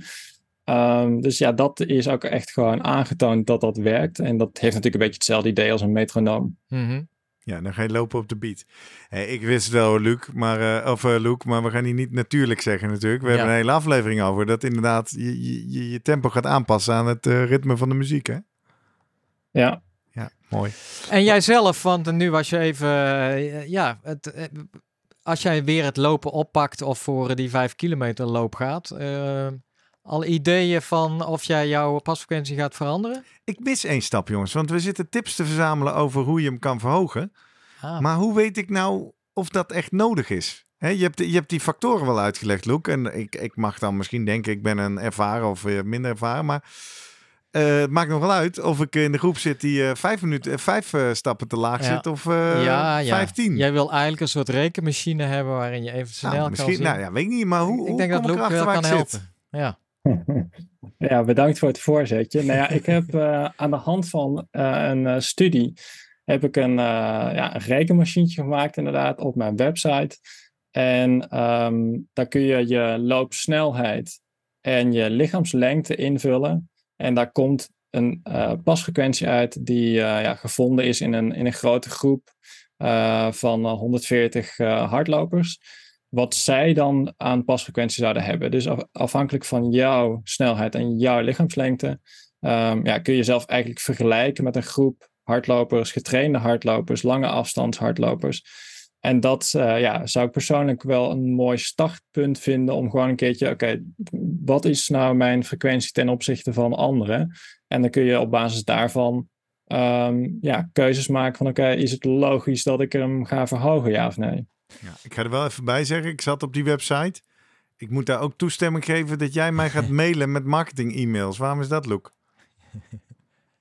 Um, dus ja, dat is ook echt gewoon aangetoond dat dat werkt. En dat heeft natuurlijk een beetje hetzelfde idee als een metronoom. Mm -hmm. Ja, dan ga je lopen op de beat. Hey, ik wist wel, Luc, maar, uh, of uh, Luc, maar we gaan hier niet natuurlijk zeggen natuurlijk. We Ja. hebben een hele aflevering over dat inderdaad je je, je, tempo gaat aanpassen aan het eh, ritme van de muziek, hè? Ja, Ja, mooi. En jijzelf, want nu was je even, eh, ja, het, eh, als jij weer het lopen oppakt of voor die vijf kilometer loop gaat, eh, al ideeën van of jij jouw pasfrequentie gaat veranderen? Ik mis één stap, jongens, want we zitten tips te verzamelen over hoe je hem kan verhogen. Ah, Maar hoe weet ik nou of dat echt nodig is? Je, hebt, je hebt die factoren wel uitgelegd, Luc. En ik, ik mag dan misschien denken, ik ben een ervaren of eh, minder ervaren. Maar eh, het maakt nog wel uit of ik in de groep zit die eh, vijf, minuten, vijf stappen te laag Ja. zit of ja, ja. vijftien. Jij wil eigenlijk een soort rekenmachine hebben waarin je even snel nou, kan zien. nou ja, weet ik niet, maar hoe, ik hoe denk dat erachter wel kan zit? helpen. Ja. Ja, bedankt voor het voorzetje. Nou ja, ik heb eh, aan de hand van eh, een eh, studie heb ik een, ja, een rekenmachientje gemaakt inderdaad op mijn website. En ehm, daar kun je je loopsnelheid en je lichaamslengte invullen. En daar komt een eh, pasfrequentie uit die ja, gevonden is in een, in een grote groep van eh, 140 eh, hardlopers wat zij dan aan pasfrequentie zouden hebben. Dus af- afhankelijk van jouw snelheid en jouw lichaamslengte, ehm, ja, kun je jezelf eigenlijk vergelijken met een groep hardlopers, getrainde hardlopers, lange afstands hardlopers. En dat eh, ja, zou ik persoonlijk wel een mooi startpunt vinden om gewoon een keertje, oké, wat is nou mijn frequentie ten opzichte van anderen? En dan kun je op basis daarvan ehm, ja, keuzes maken van, oké, is het logisch dat ik hem ga verhogen, ja of nee? Ja, ik ga er wel even bij zeggen, ik zat op die website. Ik moet daar ook toestemming geven dat jij mij gaat mailen met marketing-e-mails. Waarom is dat, Luc?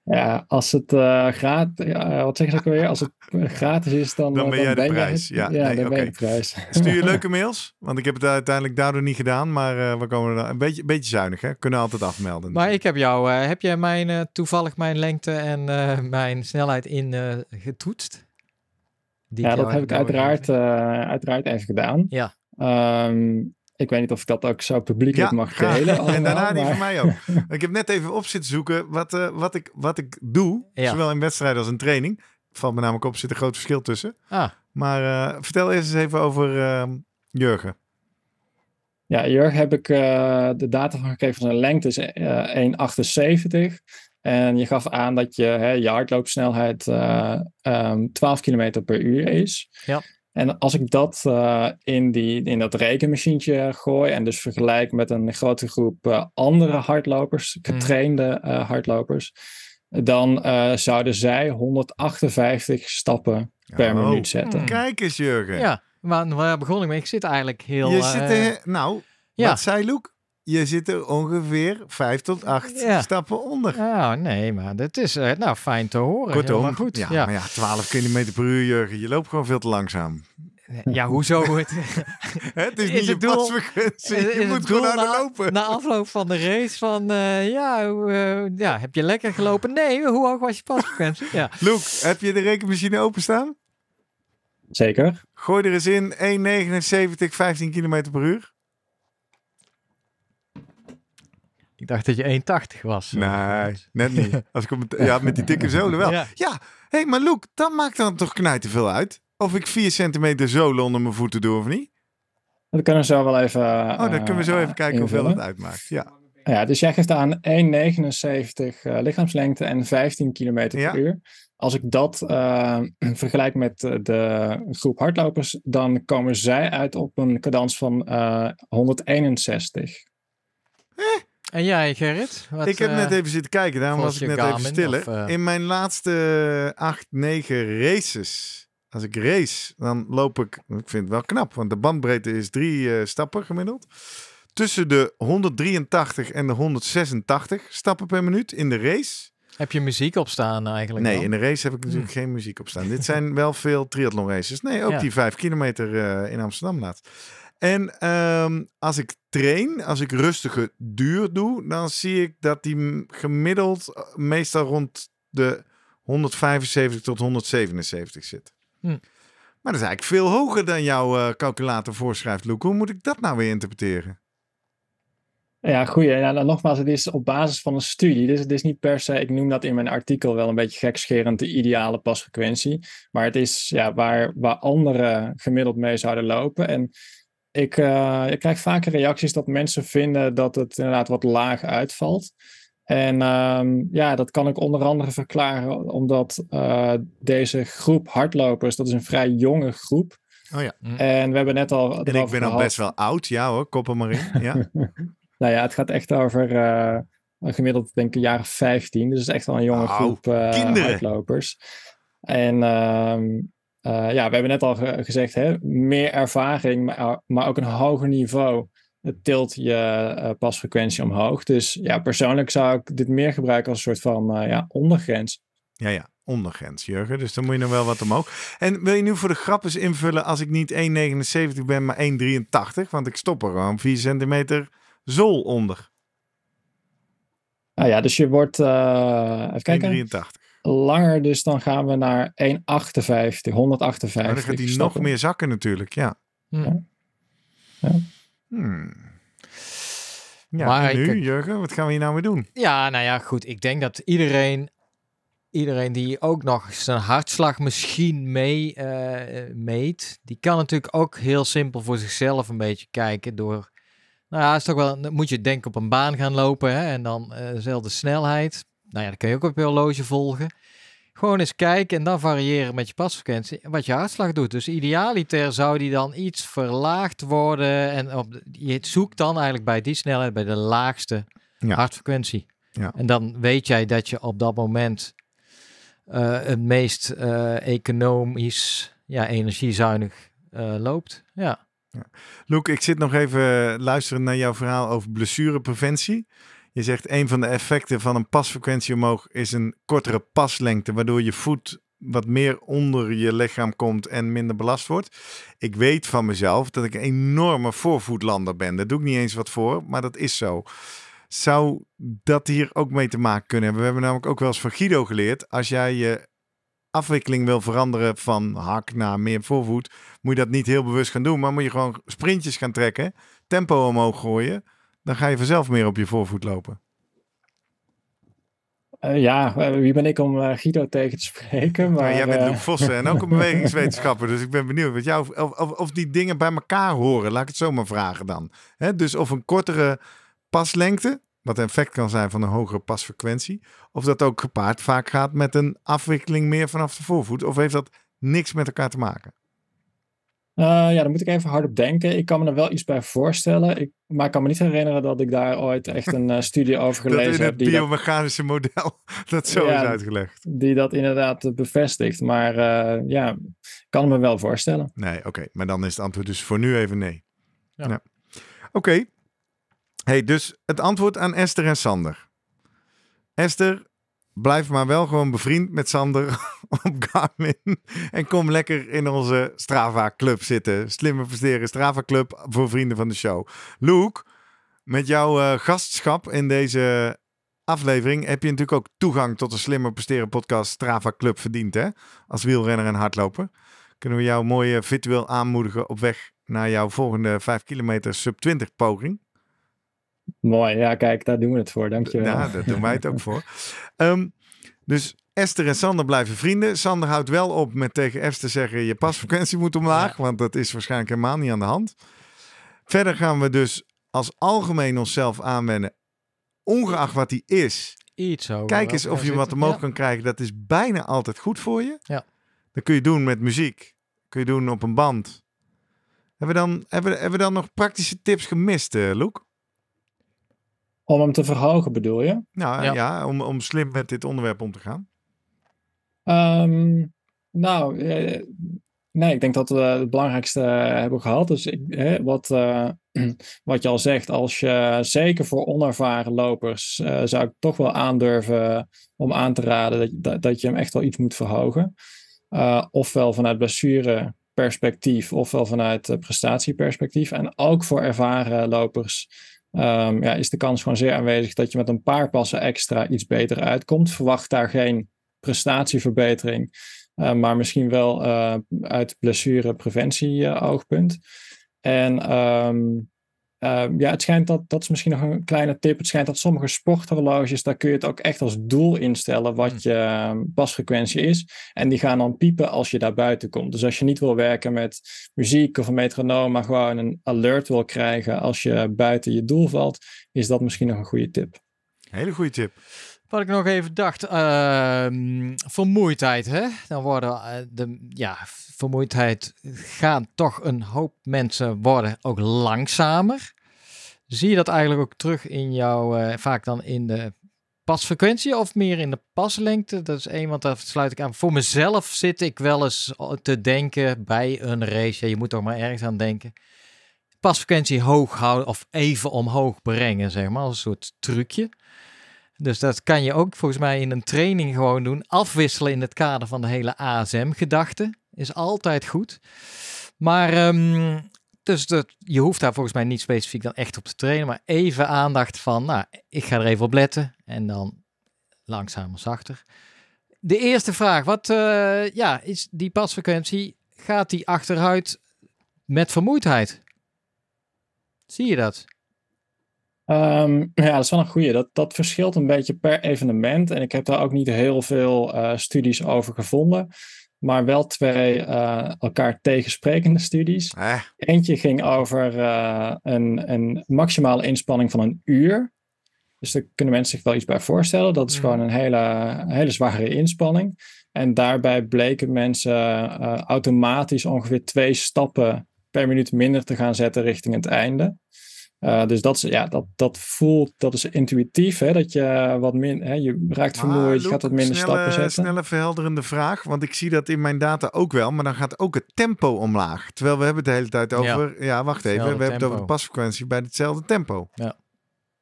Ja, als het eh gratis, wat zeg je ook alweer? Als het eh, gratis is, dan, Dan eh, ben jij de prijs. het. Ja, Ja, nee, dan ben je oké. de prijs. Stuur je leuke mails? Want ik heb het uiteindelijk daardoor niet gedaan. Maar eh, we komen er een beetje, beetje zuinig, hè? Kunnen altijd afmelden. Maar ik heb jou, eh, heb jij mijn, eh, toevallig mijn lengte en eh, mijn snelheid in eh, getoetst? Die Ja, dat heb ik uiteraard, eh, uiteraard even gedaan. Ja. Ehm, ik weet niet of ik dat ook zo publiekelijk Ja, mag delen. En daarna die maar- van mij ook. Ik heb net even op zitten zoeken wat, eh, wat, ik, wat ik doe. Ja. Zowel in wedstrijden als in training. Valt me namelijk op, er zit een groot verschil tussen. Ah, Maar eh, vertel eerst eens even over eh, Jurgen. Ja, Jurg heb ik eh, de data van gegeven van zijn lengte is eh 1,78. En je gaf aan dat je, hè, je hardloopsnelheid ehm, 12 km per uur is. Ja. En als ik dat eh, in, die, in dat rekenmachientje gooi en dus vergelijk met een grote groep eh, andere hardlopers, Mhm. getrainde eh, hardlopers, dan eh, zouden zij 158 stappen per Oh, minuut zetten. Hmm. Kijk eens, Jurgen. ja, maar waar begon ik mee? Ik zit eigenlijk heel... je zit er, nou, ja. wat zei Luc? Je zit er ongeveer 5 tot 8 Ja. stappen onder. Oh, nee, maar dat is eh, nou fijn te horen. Kortom, goed. ja, Ja, maar ja, 12 km per uur, Jurgen. Je loopt gewoon veel te langzaam. ja. hoezo? Het, is, niet je doel- is Je het moet gewoon harder na- lopen. na afloop van de race van, eh, ja, eh, ja, heb je lekker gelopen? Nee, hoe hoog was je pasfrequentie? Ja. Luc, heb je de rekenmachine openstaan? Zeker. Gooi er eens in 1,79, 15 km per uur. Ik dacht dat je 1,80 was. Nee, net niet. Als ik op het, ja, met die dikke zolen wel. Ja, Ja. hey, maar Luc, dat maakt dan toch knijten veel uit? Of ik 4 centimeter zolen onder mijn voeten doe of niet? Dat kunnen we zo wel even. Oh, dan kunnen we zo even kijken hoeveel het uitmaakt. Ja. Ja, dus jij geeft aan 1,79 eh, lichaamslengte en 15 km per Ja. uur. Als ik dat eh, vergelijk met eh, de groep hardlopers, dan komen zij uit op een cadans van eh 161. En jij, Gerrit? Wat, ik heb eh, net even zitten kijken, daarom was ik net even of, eh? In mijn laatste 8, 9 races, als ik race, dan loop ik, ik vind het wel knap, want de bandbreedte is drie eh, stappen gemiddeld. Tussen de 183 en de 186 stappen per minuut in de race. Heb je muziek op staan eigenlijk? Nee, dan? in de race heb ik natuurlijk geen muziek op staan. Dit zijn wel veel triathlon races. Nee, ook Ja. die vijf kilometer eh, in Amsterdam laatst. En ehm, als ik train, als ik rustige duur doe, dan zie ik dat die gemiddeld eh, meestal rond de 175 tot 177 zit. Hm. Maar dat is eigenlijk veel hoger dan jouw eh, calculator voorschrijft, Luke. Hoe moet ik dat nou weer interpreteren? Ja, goeie. Ja, nou, nogmaals, het is op basis van een studie. Dus het is niet per se, ik noem dat in mijn artikel wel een beetje gekscherend, de ideale pasfrequentie. Maar het is ja, waar, waar anderen gemiddeld mee zouden lopen. En ik, uh, ik krijg vaker reacties dat mensen vinden dat het inderdaad wat laag uitvalt. En um, ja, dat kan ik onder andere verklaren omdat uh, deze groep hardlopers, dat is een vrij jonge groep. Oh ja. En we hebben net al. En ik ben al best wel oud, ja hoor, koppen maar in. Ja. nou ja, het gaat echt over uh, gemiddeld, denk ik, een jaar 15. Dus het is echt wel een jonge groep uh, hardlopers. En um, ja, we hebben net al ge gezegd, hè, meer ervaring, maar, maar ook een hoger niveau. Het tilt je uh, pasfrequentie omhoog. Dus ja, persoonlijk zou ik dit meer gebruiken als een soort van ja, ondergrens. Ja, ja, ondergrens, Jurgen. Dus dan moet je nog wel wat omhoog. En wil je nu voor de grap eens invullen als ik niet 1,79 ben, maar 1,83? Want ik stop er gewoon 4 centimeter zool onder. Nou ja, dus je wordt, uh, even kijken. 1,83. Langer, dus dan gaan we naar 1,58, 158. Maar dan gaat hij nog meer zakken natuurlijk, ja. Hm. Ja. ja. Hmm. Ja, Maar nu, ik- Jurgen, wat gaan we hier nou mee doen? Ja, nou ja, goed. Ik denk dat iedereen, iedereen die ook nog zijn hartslag misschien mee eh, meet, die kan natuurlijk ook heel simpel voor zichzelf een beetje kijken door. Nou ja, is toch wel, dan moet je denken op een baan gaan lopen hè, en dan eh, dezelfde snelheid. Nou ja, dan kun je ook op je horloge volgen. Gewoon eens kijken en dan variëren met je pasfrequentie en wat je hartslag doet. Dus idealiter zou die dan iets verlaagd worden. En op, de- je zoekt dan eigenlijk bij die snelheid bij de laagste Ja. hartfrequentie. Ja. En dan weet jij dat je op dat moment eh, het meest eh, economisch, ja, energiezuinig eh, loopt. Ja. Loek, ik zit nog even luisteren naar jouw verhaal over blessurepreventie. Je zegt een van de effecten van een pasfrequentie omhoog is een kortere paslengte, waardoor je voet wat meer onder je lichaam komt en minder belast wordt. Ik weet van mezelf dat ik een enorme voorvoetlander ben. Daar doe ik niet eens wat voor, maar dat is zo. Zou dat hier ook mee te maken kunnen hebben? We hebben namelijk ook wel eens van Guido geleerd. Als jij je afwikkeling wil veranderen van hak naar meer voorvoet, moet je dat niet heel bewust gaan doen. Maar moet je gewoon sprintjes gaan trekken, tempo omhoog gooien. Dan ga je vanzelf meer op je voorvoet lopen. Uh, ja, uh, wie ben ik om uh, Guido tegen te spreken? Maar, jij bent Luc Vossen en ook een bewegingswetenschapper. Dus ik ben benieuwd wat jou, of, of, of die dingen bij elkaar horen. Laat ik het zo maar vragen dan. Dus of een kortere paslengte, wat een effect kan zijn van een hogere pasfrequentie. Of dat ook gepaard vaak gaat met een afwikkeling meer vanaf de voorvoet. Of heeft dat niks met elkaar te maken? Uh, ja, daar moet ik even hard op denken. Ik kan me er wel iets bij voorstellen. Ik, maar ik kan me niet herinneren dat ik daar ooit echt een uh, studie over gelezen dat in het heb. Die biomechanische dat, model dat zo ja, is uitgelegd. Die dat inderdaad bevestigt. Maar uh, ja, ik kan me wel voorstellen. Nee, oké. Okay. Maar dan is het antwoord dus voor nu even nee. Ja. ja. Oké. Okay. Hey, dus het antwoord aan Esther en Sander. Esther, blijf maar wel gewoon bevriend met Sander op Garmin. En kom lekker in onze Strava Club zitten. Slimme presteren Strava Club voor vrienden van de show. Luke, met jouw uh, gastschap in deze aflevering heb je natuurlijk ook toegang tot de Slimmer presteren podcast Strava Club verdiend. Hè? Als wielrenner en hardloper. Kunnen we jou mooi uh, virtueel aanmoedigen op weg naar jouw volgende 5 kilometer sub 20 poging. Mooi, ja kijk, daar doen we het voor, dankjewel. Ja, daar doen wij het ook voor. Um, dus Esther en Sander blijven vrienden. Sander houdt wel op met tegen Esther zeggen je pasfrequentie moet omlaag, ja. want dat is waarschijnlijk helemaal niet aan de hand. Verder gaan we dus als algemeen onszelf aanwennen, ongeacht wat die is. Iets zo. Kijk eens of je wat omhoog ja. kan krijgen. Dat is bijna altijd goed voor je. Ja. Dat kun je doen met muziek. kun je doen op een band. Hebben we dan, hebben, hebben we dan nog praktische tips gemist, uh, Luke? Om hem te verhogen bedoel je? Nou ja, ja om, om slim met dit onderwerp om te gaan. Um, nou, eh, nee, ik denk dat we het belangrijkste hebben gehad. Dus ik, hè, wat, uh, wat je al zegt, als je zeker voor onervaren lopers uh, zou ik toch wel aandurven om aan te raden dat, dat, dat je hem echt wel iets moet verhogen. Uh, ofwel vanuit blessure perspectief, ofwel vanuit prestatieperspectief. En ook voor ervaren lopers um, ja, is de kans gewoon zeer aanwezig dat je met een paar passen extra iets beter uitkomt. Verwacht daar geen prestatieverbetering, uh, maar misschien wel uh, uit blessurepreventie uh, oogpunt. En um, ehm, ja, het schijnt dat, dat is misschien nog een kleine tip. Het schijnt dat sommige sporthorloges, daar kun je het ook echt als doel instellen wat Hmm. je ehm, pasfrequentie is. En die gaan dan piepen als je daar buiten komt. Dus als je niet wil werken met muziek of een metronoom, maar gewoon een alert wil krijgen als je buiten je doel valt, is dat misschien nog een goede tip. Hele goede tip. Wat ik nog even dacht, ehm, vermoeidheid, hè? Dan worden eh, de, ja, vermoeidheid gaan toch een hoop mensen worden ook langzamer. Zie je dat eigenlijk ook terug in jouw, eh, vaak dan in de pasfrequentie of meer in de paslengte? Dat is één, want daar sluit ik aan. Voor mezelf zit ik wel eens te denken bij een race, je moet toch maar ergens aan denken. Pasfrequentie hoog houden of even omhoog brengen, zeg maar, als een soort trucje. Dus dat kan je ook volgens mij in een training gewoon doen. Afwisselen in het kader van de hele ASM-gedachte is altijd goed. Maar ehm, dus dat, je hoeft daar volgens mij niet specifiek dan echt op te trainen. Maar even aandacht van, nou, ik ga er even op letten. En dan langzamer, zachter. De eerste vraag, wat eh, ja, is die pasfrequentie, gaat die achteruit met vermoeidheid? Zie je dat? Ehm, ja, dat is wel een goede. Dat, dat verschilt een beetje per evenement. En ik heb daar ook niet heel veel eh, studies over gevonden. Maar wel twee eh, elkaar tegensprekende studies. Eh, Eentje ging over eh, een, een maximale inspanning van een uur. Dus daar kunnen mensen zich wel iets bij voorstellen. Dat is Mhm. gewoon een hele, hele zware inspanning. En daarbij bleken mensen automatisch ongeveer twee stappen per minuut minder te gaan zetten richting het einde. Uh, dus dat, is, ja, dat, dat voelt, dat is intuïtief, hè, dat je wat minder, hè, je raakt vermoeid, je gaat wat minder snelle, stappen zetten. Snelle verhelderende vraag, want ik zie dat in mijn data ook wel, maar dan gaat ook het tempo omlaag. Terwijl we hebben het de hele tijd over, ja, wacht even, we hebben het over de pasfrequentie bij hetzelfde tempo.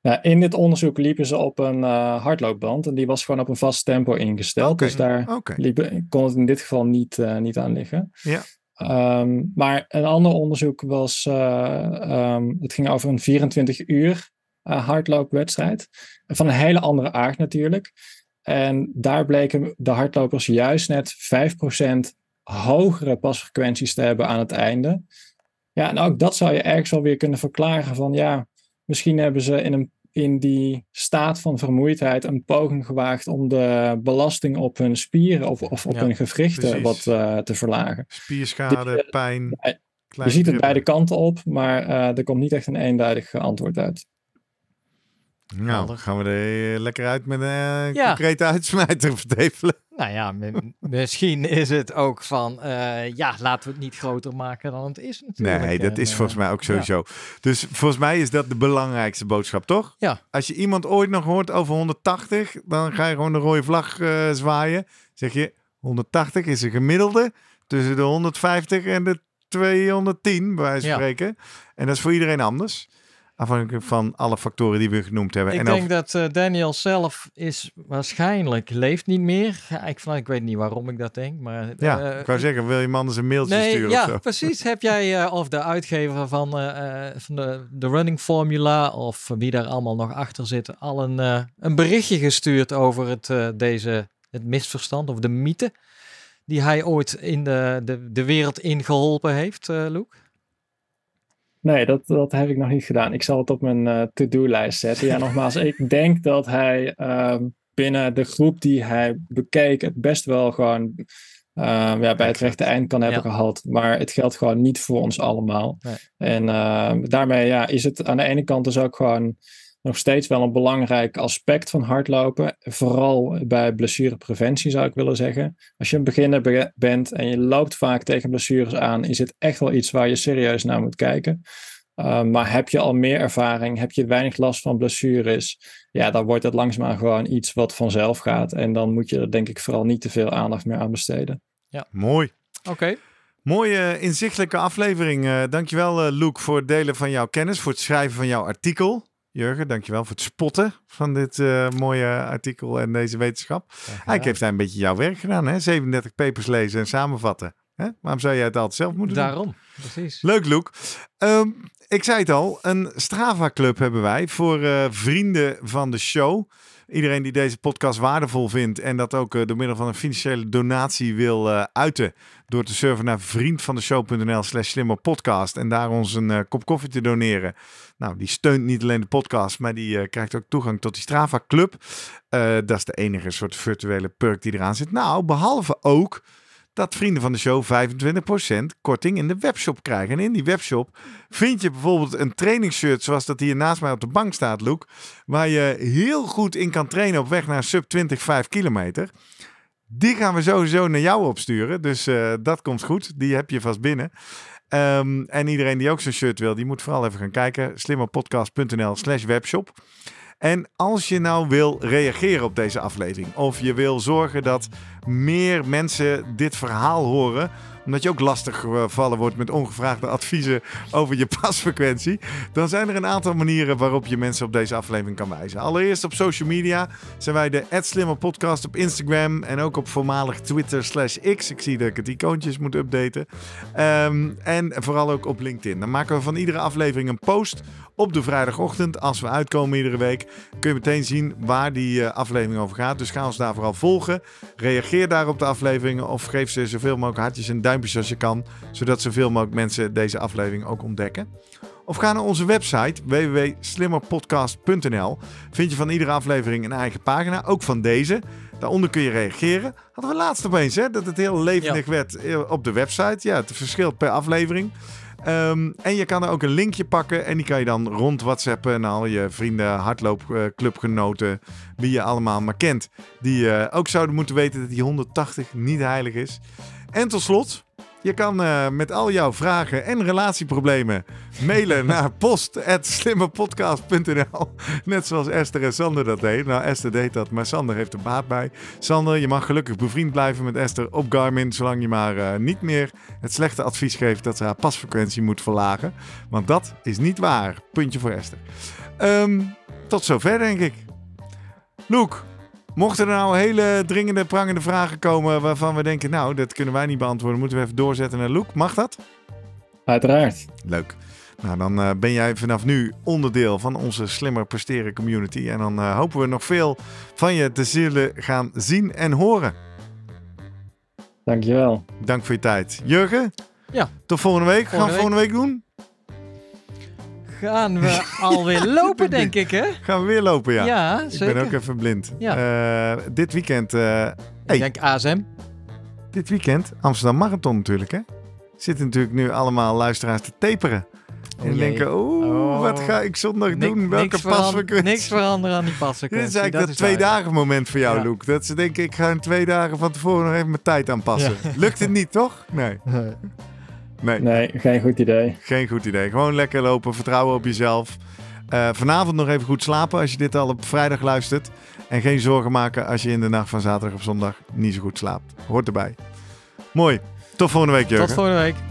Ja, in dit onderzoek liepen ze op een uh, hardloopband en die was gewoon op een vast tempo ingesteld. Dus daar liep, kon het in dit geval niet, uh, niet aan liggen. Ja. Um, maar een ander onderzoek was, uh, um, het ging over een 24 uur uh, hardloopwedstrijd. Van een hele andere aard natuurlijk. En daar bleken de hardlopers juist net 5% hogere pasfrequenties te hebben aan het einde. Ja, en ook dat zou je ergens wel weer kunnen verklaren van ja, misschien hebben ze in, een, in die staat van vermoeidheid een poging gewaagd om de belasting op hun spieren of, of op Ja, hun gewrichten precies. wat uh, te verlagen. spierschade, Dit, pijn. Je kleine ziet het beide kanten op, maar er komt niet echt een eenduidig antwoord uit. Nou, Helder. gaan we er eh, lekker uit met een eh, Ja. concrete uitsmijter verdevelen. Nou ja, mi- misschien is het ook van, eh, ja, laten we het niet groter maken dan het is natuurlijk. Nee, dat is volgens mij ook sowieso. Dus volgens mij is dat de belangrijkste boodschap, toch? Ja. Als je iemand ooit nog hoort over 180, dan ga je gewoon de rode vlag zwaaien. Zeg je, 180 is een gemiddelde tussen de 150 en de 210, bij wijze van Ja. spreken. En dat is voor iedereen anders. Afhankelijk van alle factoren die we genoemd hebben. Ik en denk dat eh, Daniel zelf is waarschijnlijk leeft niet meer. Ik, van, ik weet niet waarom ik dat denk, maar ja, eh, ik wou zeggen, wil je man eens een mailtje Nee, sturen ja, of zo? precies. Heb jij eh, of de uitgever van, van de, de Running Formula of wie daar allemaal nog achter zit, al een, een berichtje gestuurd over het, deze, het misverstand of de mythe die hij ooit in de, de, de wereld ingeholpen heeft, Luke? Nee, dat, dat heb ik nog niet gedaan. Ik zal het op mijn uh, to-do-lijst zetten. Ja, nogmaals, ik denk dat hij uh, binnen de groep die hij bekeek het best wel gewoon uh, ja, bij het rechte eind kan hebben Ja. gehad. Maar het geldt gewoon niet voor ons allemaal. Nee. En uh, daarmee ja, is het aan de ene kant dus ook gewoon nog steeds wel een belangrijk aspect van hardlopen. Vooral bij blessurepreventie zou ik willen zeggen. Als je een beginner be bent en je loopt vaak tegen blessures aan, is het echt wel iets waar je serieus naar moet kijken. Uh, maar heb je al meer ervaring, heb je weinig last van blessures, ja, dan wordt het langzaamaan gewoon iets wat vanzelf gaat. En dan moet je er denk ik vooral niet te veel aandacht meer aan besteden. Mooi. Oké. Mooie inzichtelijke aflevering. Uh, dankjewel uh, Luke voor het delen van jouw kennis, voor het schrijven van jouw artikel. Jurgen, dankjewel voor het spotten van dit uh, mooie artikel en deze wetenschap. Eigenlijk heeft hij een beetje jouw werk gedaan, hè? 37 papers lezen en samenvatten. Hè? Waarom zou jij het altijd zelf moeten Daarom, doen? precies. Leuk, Luke. Um, ik zei het al, een Strava Club hebben wij voor uh, vrienden van de show. Iedereen die deze podcast waardevol vindt en dat ook uh, door middel van een financiële donatie wil uh, uiten. Door te surfen naar vriendvandeshow.nl slash slimmerpodcast en daar ons een kop koffie te doneren. Nou, die steunt niet alleen de podcast, maar die krijgt ook toegang tot die Strava Club. dat is de enige soort virtuele perk die eraan zit. Nou, behalve ook dat vrienden van de show 25% korting in de webshop krijgen. En in die webshop vind je bijvoorbeeld een trainingsshirt zoals dat hier naast mij op de bank staat, Luke. Waar je heel goed in kan trainen op weg naar sub 20, 5 kilometer. Die gaan we sowieso naar jou opsturen. Dus uh, dat komt goed. Die heb je vast binnen. Um, en iedereen die ook zo'n shirt wil, die moet vooral even gaan kijken. slimmerpodcast.nl slash webshop. En als je nou wil reageren op deze aflevering, of je wil zorgen dat meer mensen dit verhaal horen, omdat je ook lastig gevallen wordt met ongevraagde adviezen over je pasfrequentie, dan zijn er een aantal manieren waarop je mensen op deze aflevering kan wijzen. Allereerst op social media zijn wij de Slimmer Podcast op Instagram en ook op voormalig Twitter slash X. Ik zie dat ik het icoontjes moet updaten. Um, en vooral ook op LinkedIn. Dan maken we van iedere aflevering een post op de vrijdagochtend. Als we uitkomen iedere week, kun je meteen zien waar die uh, aflevering over gaat. Dus ga ons daar vooral volgen. Reageer daar op de afleveringen of geef ze zoveel mogelijk hartjes en duimpjes als je kan. Zodat zoveel mogelijk mensen deze aflevering ook ontdekken. Of ga naar onze website www.slimmerpodcast.nl. Vind je van iedere aflevering een eigen pagina, ook van deze. Daaronder kun je reageren. Hadden we laatst opeens, hè, dat het heel levendig werd eh, op de website. Ja, het verschilt per aflevering. Um, en je kan er ook een linkje pakken en die kan je dan rond WhatsAppen en al je vrienden, hardloopclubgenoten, wie je allemaal maar kent, die uh, ook zouden moeten weten dat die 180 niet heilig is. En tot slot, je kan uh, met al jouw vragen en relatieproblemen mailen naar post.slimmerpodcast.nl. Net zoals Esther en Sander dat deed. Nou, Esther deed dat, maar Sander heeft er baat bij. Sander, je mag gelukkig bevriend blijven met Esther op Garmin, zolang je maar uh, niet meer het slechte advies geeft dat ze haar pasfrequentie moet verlagen. Want dat is niet waar. Puntje voor Esther. Um, tot zover, denk ik. Loek, Mochten er nou hele dringende, prangende vragen komen waarvan we denken, nou, dat kunnen wij niet beantwoorden, moeten we even doorzetten naar Loek. Mag dat? Uiteraard. Leuk. Nou, dan uh, ben jij vanaf nu onderdeel van onze slimmer presteren community. En dan uh, hopen we nog veel van je te zullen gaan zien en horen. Dankjewel. Dank voor je tijd. Jurgen? Ja. Tot volgende week. Volgende gaan we volgende week doen? Gaan we alweer lopen, denk ik, hè? Gaan we weer lopen, ja. Ja, zeker. Ik ben ook even blind. Ja. Uh, dit weekend... Uh, ik denk ASM. Dit weekend Amsterdam Marathon natuurlijk, hè? Zitten natuurlijk nu allemaal luisteraars te taperen. Oh, en denken, oeh, wat ga ik zondag doen? Welke pasfrequentie? Niks veranderen aan die pasfrequentie. Dit is eigenlijk dat, twee dagen moment voor jou, ja. Luke. Dat ze denken, ik ga in twee dagen van tevoren nog even mijn tijd aanpassen. Ja. Lukt het niet, toch? Nee. Nee. nee, geen goed idee. Geen goed idee. Gewoon lekker lopen, vertrouwen op jezelf. Uh, vanavond nog even goed slapen als je dit al op vrijdag luistert. En geen zorgen maken als je in de nacht van zaterdag op zondag niet zo goed slaapt. Hoort erbij. Mooi. Tot volgende week, Jurgen. Tot volgende week.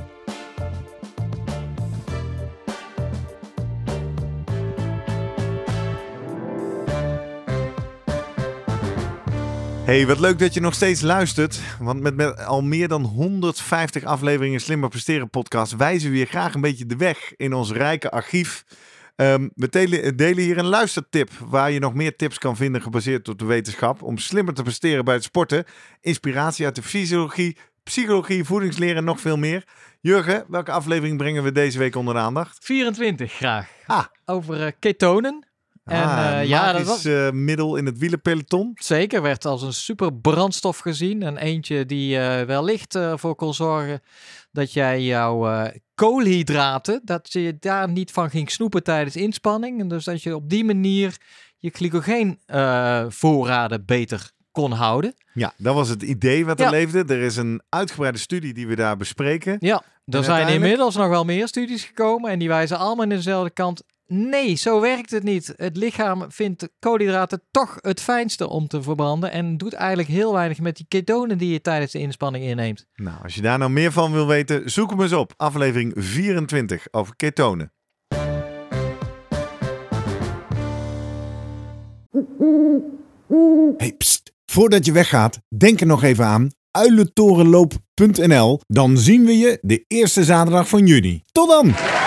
Hey, wat leuk dat je nog steeds luistert. Want met, met al meer dan 150 afleveringen Slimmer Presteren podcast wijzen we je graag een beetje de weg in ons rijke archief. Um, we delen, delen, hier een luistertip waar je nog meer tips kan vinden gebaseerd op de wetenschap om slimmer te presteren bij het sporten. Inspiratie uit de fysiologie, psychologie, voedingsleer en nog veel meer. Jurgen, welke aflevering brengen we deze week onder de aandacht? 24 graag. Ah. Over uh, ketonen. En, ah, uh, ja, dat was uh, middel in het wielenpeloton. Zeker, werd als een super brandstof gezien. En eentje die uh, wellicht ervoor kon zorgen dat jij jouw koolhydraten, dat je daar niet van ging snoepen tijdens inspanning. En dus dat je op die manier je glycogeenvoorraden beter kon houden. Ja, dat was het idee wat er ja. leefde. Er is een uitgebreide studie die we daar bespreken. Ja, er zijn inmiddels nog wel meer studies gekomen en die wijzen allemaal in dezelfde kant. Nee, zo werkt het niet. Het lichaam vindt koolhydraten toch het fijnste om te verbranden en doet eigenlijk heel weinig met die ketonen die je tijdens de inspanning inneemt. Nou, als je daar nou meer van wil weten, zoek hem eens op. Aflevering 24 over ketonen. Hey, pst. Voordat je weggaat, denk er nog even aan uilentorenloop.nl. Dan zien we je de eerste zaterdag van juni. Tot dan!